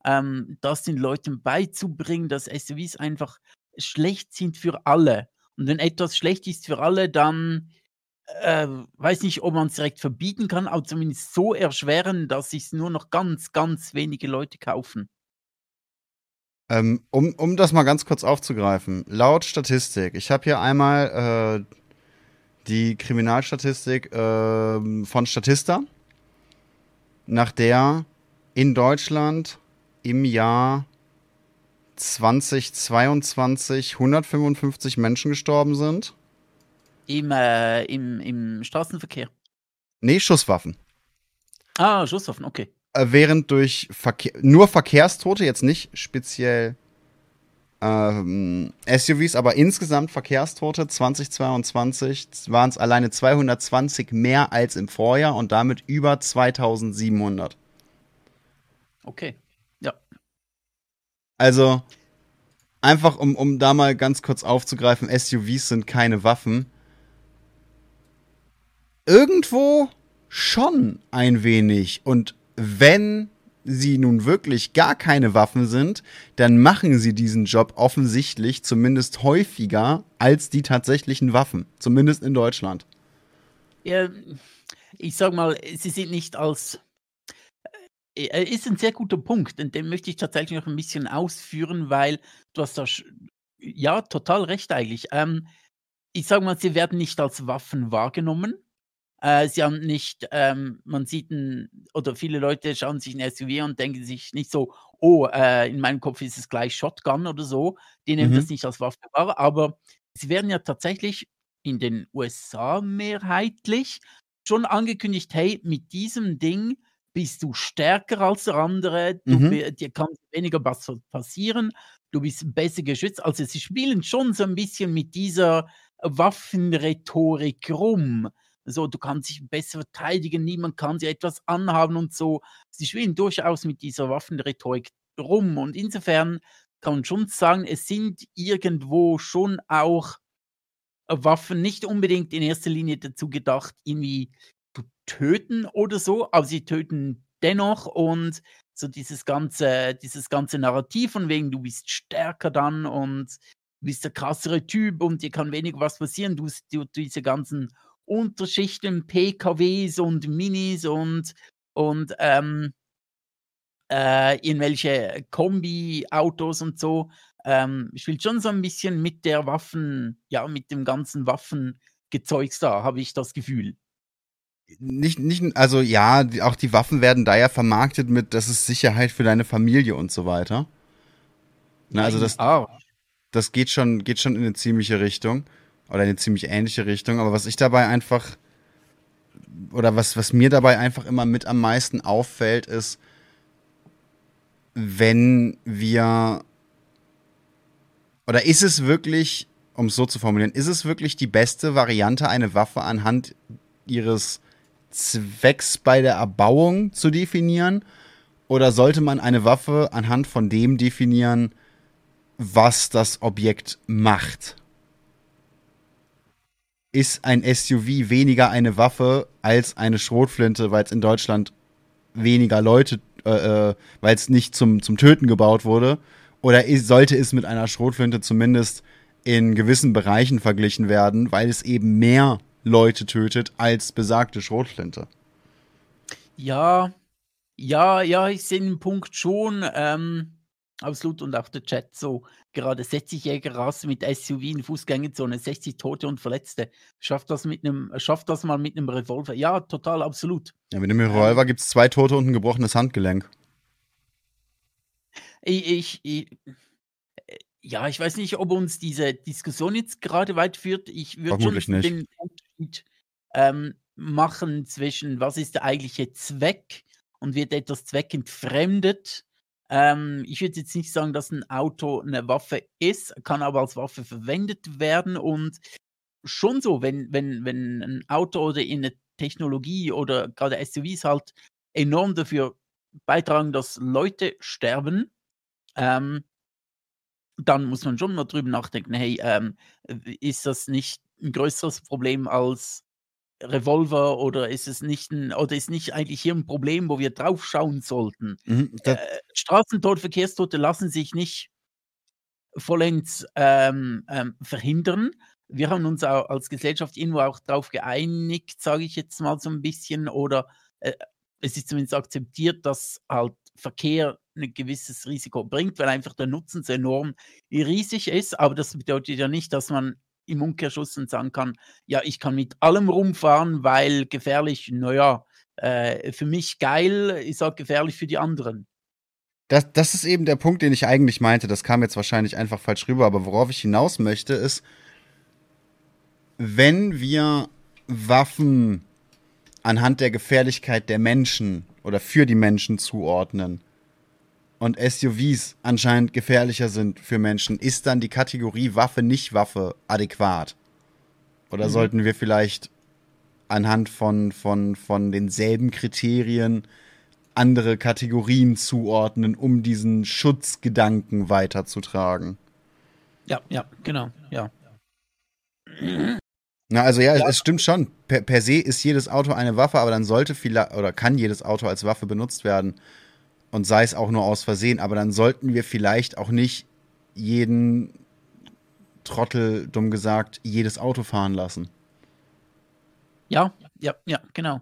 ähm, das den Leuten beizubringen, dass SUVs einfach schlecht sind für alle. Und wenn etwas schlecht ist für alle, dann äh, weiß nicht, ob man es direkt verbieten kann, aber zumindest so erschweren, dass es nur noch ganz, ganz wenige Leute kaufen. Ähm, um, um das mal ganz kurz aufzugreifen, laut Statistik, ich habe hier einmal äh, die Kriminalstatistik äh, von Statista, nach der in Deutschland im Jahr 2022 155 Menschen gestorben sind. Im, äh, im, im Straßenverkehr? Nee, Schusswaffen. Ah, Schusswaffen, okay. Äh, während durch Verkehr, nur Verkehrstote, jetzt nicht speziell ähm, SUVs, aber insgesamt Verkehrstote 2022 waren es alleine 220 mehr als im Vorjahr und damit über 2700. Okay. Ja. Also, einfach um, um da mal ganz kurz aufzugreifen, SUVs sind keine Waffen. Irgendwo schon ein wenig. Und wenn sie nun wirklich gar keine Waffen sind, dann machen sie diesen Job offensichtlich zumindest häufiger als die tatsächlichen Waffen. Zumindest in Deutschland. Ja, ich sag mal, sie sind nicht als. Äh, ist ein sehr guter Punkt, und den möchte ich tatsächlich noch ein bisschen ausführen, weil du hast da. Ja, total recht eigentlich. Ähm, ich sag mal, sie werden nicht als Waffen wahrgenommen. Äh, sie haben nicht, ähm, man sieht ein, oder viele Leute schauen sich ein SUV und denken sich nicht so, oh, äh, in meinem Kopf ist es gleich Shotgun oder so. Die nehmen mhm. das nicht als Waffe wahr, aber sie werden ja tatsächlich in den USA mehrheitlich schon angekündigt, hey, mit diesem Ding bist du stärker als der andere, du, mhm. dir kann weniger was passieren, du bist besser geschützt. Also sie spielen schon so ein bisschen mit dieser Waffenrhetorik rum so, du kannst dich besser verteidigen, niemand kann sie etwas anhaben und so. Sie spielen durchaus mit dieser Waffenrhetorik rum und insofern kann man schon sagen, es sind irgendwo schon auch Waffen nicht unbedingt in erster Linie dazu gedacht, irgendwie zu töten oder so, aber sie töten dennoch und so dieses ganze, dieses ganze Narrativ von wegen, du bist stärker dann und du bist der krassere Typ und dir kann weniger was passieren, du, du diese ganzen Unterschichten, PKWs und Minis und, und ähm, äh, irgendwelche Kombi-Autos und so. Ähm, spielt schon so ein bisschen mit der Waffen, ja, mit dem ganzen Waffengezeugs da, habe ich das Gefühl. Nicht, nicht, also ja, auch die Waffen werden da ja vermarktet mit, das ist Sicherheit für deine Familie und so weiter. Na, also das, das geht schon, geht schon in eine ziemliche Richtung oder eine ziemlich ähnliche Richtung. Aber was ich dabei einfach, oder was, was mir dabei einfach immer mit am meisten auffällt, ist, wenn wir, oder ist es wirklich, um es so zu formulieren, ist es wirklich die beste Variante, eine Waffe anhand ihres Zwecks bei der Erbauung zu definieren? Oder sollte man eine Waffe anhand von dem definieren, was das Objekt macht? Ist ein SUV weniger eine Waffe als eine Schrotflinte, weil es in Deutschland weniger Leute, äh, äh, weil es nicht zum, zum Töten gebaut wurde? Oder ist, sollte es mit einer Schrotflinte zumindest in gewissen Bereichen verglichen werden, weil es eben mehr Leute tötet als besagte Schrotflinte? Ja, ja, ja, ich sehe den Punkt schon. Ähm, absolut und auch der Chat so gerade 60-Jähriger raus mit SUV in Fußgängerzone, 60 Tote und Verletzte. Schafft das mit einem, schafft das mal mit einem Revolver? Ja, total, absolut. Ja, mit einem Revolver ähm, gibt es zwei Tote und ein gebrochenes Handgelenk. Ich, ich, ich, ja, ich weiß nicht, ob uns diese Diskussion jetzt gerade weit führt. Ich würde schon nicht. den Unterschied ähm, machen zwischen, was ist der eigentliche Zweck und wird etwas zweckentfremdet ähm, ich würde jetzt nicht sagen, dass ein Auto eine Waffe ist, kann aber als Waffe verwendet werden. Und schon so, wenn, wenn, wenn ein Auto oder eine Technologie oder gerade SUVs halt enorm dafür beitragen, dass Leute sterben, ähm, dann muss man schon mal drüber nachdenken, hey, ähm, ist das nicht ein größeres Problem als Revolver oder ist es nicht ein, oder ist nicht eigentlich hier ein Problem, wo wir drauf schauen sollten? Mhm, äh, Straßentote, Verkehrstote lassen sich nicht vollends ähm, ähm, verhindern. Wir haben uns auch als Gesellschaft irgendwo auch darauf geeinigt, sage ich jetzt mal so ein bisschen, oder äh, es ist zumindest akzeptiert, dass halt Verkehr ein gewisses Risiko bringt, weil einfach der Nutzen so enorm riesig ist. Aber das bedeutet ja nicht, dass man im Umkehrschluss und sagen kann, ja, ich kann mit allem rumfahren, weil gefährlich, naja, äh, für mich geil, ist auch gefährlich für die anderen. Das, das ist eben der Punkt, den ich eigentlich meinte. Das kam jetzt wahrscheinlich einfach falsch rüber, aber worauf ich hinaus möchte, ist, wenn wir Waffen anhand der Gefährlichkeit der Menschen oder für die Menschen zuordnen, und SUVs anscheinend gefährlicher sind für Menschen, ist dann die Kategorie Waffe, nicht Waffe adäquat? Oder mhm. sollten wir vielleicht anhand von, von, von denselben Kriterien andere Kategorien zuordnen, um diesen Schutzgedanken weiterzutragen. Ja, ja, genau, ja. Na, also ja, ja. es stimmt schon. Per, per, se ist jedes Auto eine Waffe, aber dann sollte vielleicht oder kann jedes Auto als Waffe benutzt werden und sei es auch nur aus Versehen, aber dann sollten wir vielleicht auch nicht jeden Trottel, dumm gesagt, jedes Auto fahren lassen. Ja, ja, ja, genau.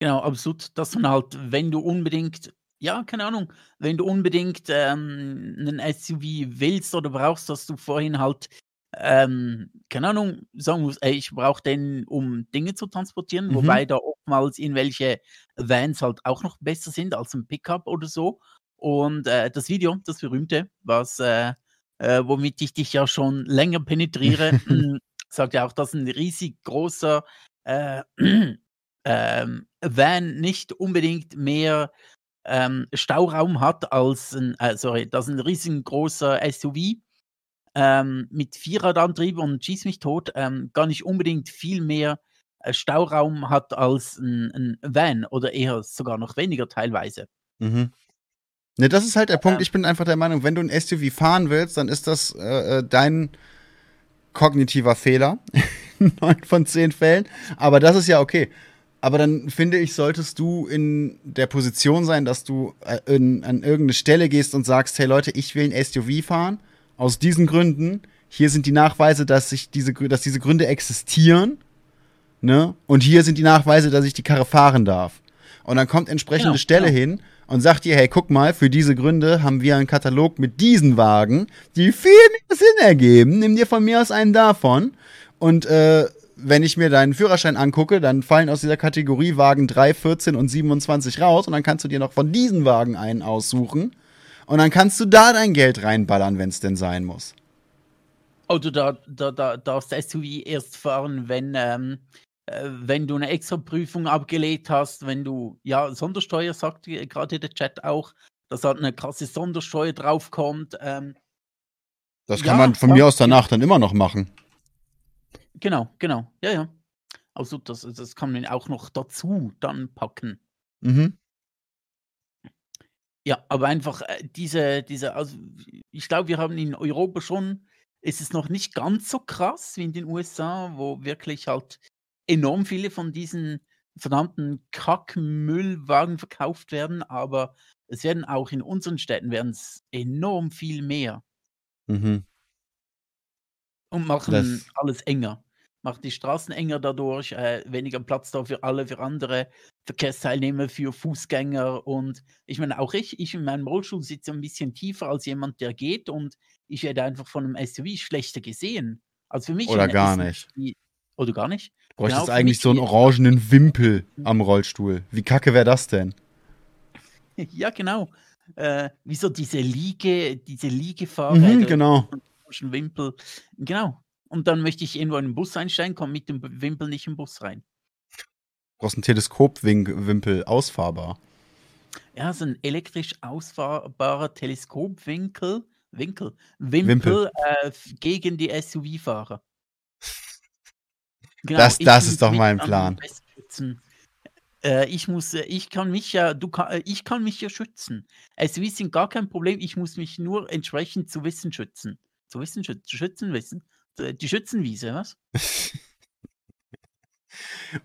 Genau, absolut. Dass man halt, wenn du unbedingt, ja, keine Ahnung, wenn du unbedingt ähm, einen SUV willst oder brauchst, dass du vorhin halt, ähm, keine Ahnung, sagen musst, ey, ich brauche den, um Dinge zu transportieren, mhm. wobei da oftmals irgendwelche Vans halt auch noch besser sind als ein Pickup oder so. Und äh, das Video, das berühmte, was, äh, äh, womit ich dich ja schon länger penetriere, hm, sagt ja auch, dass ein riesig großer äh, ähm, Van nicht unbedingt mehr ähm, Stauraum hat als ein, äh, sorry, dass ein riesengroßer SUV ähm, mit Vierradantrieb und schieß mich tot ähm, gar nicht unbedingt viel mehr Stauraum hat als ein, ein, Van oder eher sogar noch weniger teilweise. Mhm. Ne, das ist halt der Punkt. Ähm. Ich bin einfach der Meinung, wenn du ein SUV fahren willst, dann ist das äh, äh dein kognitiver Fehler. Neun von zehn Fällen. Aber das ist ja okay. Aber dann finde ich, solltest du in der Position sein, dass du äh, in, an irgendeine Stelle gehst und sagst, hey Leute, ich will ein SUV fahren. Aus diesen Gründen. Hier sind die Nachweise, dass, sich diese, dass diese Gründe existieren. Ne? Und hier sind die Nachweise, dass ich die Karre fahren darf. Und dann kommt entsprechende genau, Stelle genau. hin und sagt dir, hey, guck mal, für diese Gründe haben wir einen Katalog mit diesen Wagen, die viel mehr Sinn ergeben. Nimm dir von mir aus einen davon. Und äh, wenn ich mir deinen Führerschein angucke, dann fallen aus dieser Kategorie Wagen 3, 14 und 27 raus und dann kannst du dir noch von diesen Wagen einen aussuchen und dann kannst du da dein Geld reinballern, wenn es denn sein muss. Oh, du da, da, da darfst SUV erst fahren, wenn, ähm, äh, wenn du eine extra Prüfung abgelegt hast, wenn du, ja, Sondersteuer sagt gerade der Chat auch, dass halt eine krasse Sondersteuer draufkommt. Ähm, das kann ja, man von mir aus danach dann immer noch machen. Genau, genau. Ja, ja. Also das, das kann man auch noch dazu dann packen. Mhm. Ja, aber einfach äh, diese, diese, also ich glaube, wir haben in Europa schon, ist es noch nicht ganz so krass wie in den USA, wo wirklich halt enorm viele von diesen verdammten Kackmüllwagen verkauft werden, aber es werden auch in unseren Städten werden es enorm viel mehr. Mhm. Und machen das alles enger macht die Straßen enger dadurch, äh, weniger Platz da für alle, für andere Verkehrsteilnehmer, für Fußgänger. Und ich meine, auch ich, ich in meinem Rollstuhl sitze ein bisschen tiefer als jemand, der geht und ich werde einfach von einem SUV schlechter gesehen. Also für mich. Oder gar nicht. Die, oder gar nicht. Bräuchtest genau, eigentlich so einen orangenen Wimpel am Rollstuhl. Wie kacke wäre das denn? ja, genau. Äh, wie so diese Liege, diese Liegefahrer. Mhm, genau. Wimpel. Genau und dann möchte ich irgendwo in den Bus einsteigen, komme mit dem Wimpel nicht im Bus rein. Du brauchst einen Teleskopwimpel, ausfahrbar. Ja, so ein elektrisch ausfahrbarer Teleskopwinkel, Winkel, Wimpel, Wimpel. Äh, gegen die SUV-Fahrer. Genau, das das ist doch mein Plan. Äh, ich muss, äh, ich kann mich ja, du kann, äh, ich kann mich ja schützen. SUVs sind gar kein Problem, ich muss mich nur entsprechend zu Wissen schützen. Zu Wissen schützen, schützen wissen. Die Schützenwiese, was?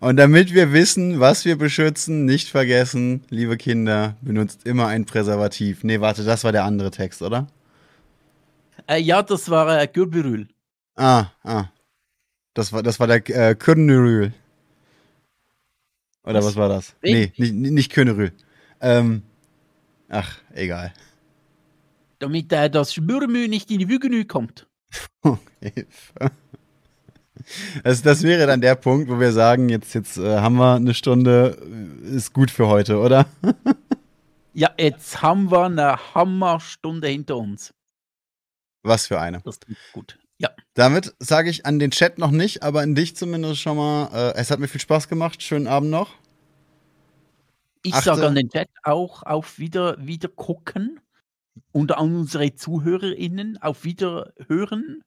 Und damit wir wissen, was wir beschützen, nicht vergessen, liebe Kinder, benutzt immer ein Präservativ. Nee, warte, das war der andere Text, oder? Äh, ja, das war äh, Gürbürül. Ah, ah. Das war, das war der äh, Kürnürül. Oder was? was war das? Wen? Nee, nicht, nicht Kürnürül. Ähm, ach, egal. Damit äh, das Schmürmü nicht in die Wügenü kommt. Das, das wäre dann der Punkt, wo wir sagen, jetzt, jetzt äh, haben wir eine Stunde, äh, ist gut für heute, oder? ja, jetzt haben wir eine Hammerstunde hinter uns. Was für eine. Das ist gut. Damit sage ich an den Chat noch nicht, aber an dich zumindest schon mal, äh, es hat mir viel Spaß gemacht. Schönen Abend noch. Ich sage an den Chat auch auf wieder, wieder gucken und an unsere ZuhörerInnen auf Wiederhören?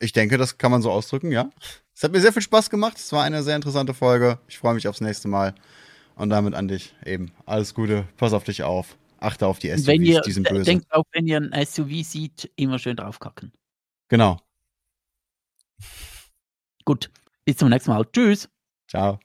Ich denke, das kann man so ausdrücken, ja. Es hat mir sehr viel Spaß gemacht. Es war eine sehr interessante Folge. Ich freue mich aufs nächste Mal. Und damit an dich eben. Alles Gute, pass auf dich auf. Achte auf die SUVs, wenn ihr, die sind böse. Denkt auch, wenn ihr ein SUV sieht, immer schön draufkacken. Genau. Gut, bis zum nächsten Mal. Tschüss. Ciao.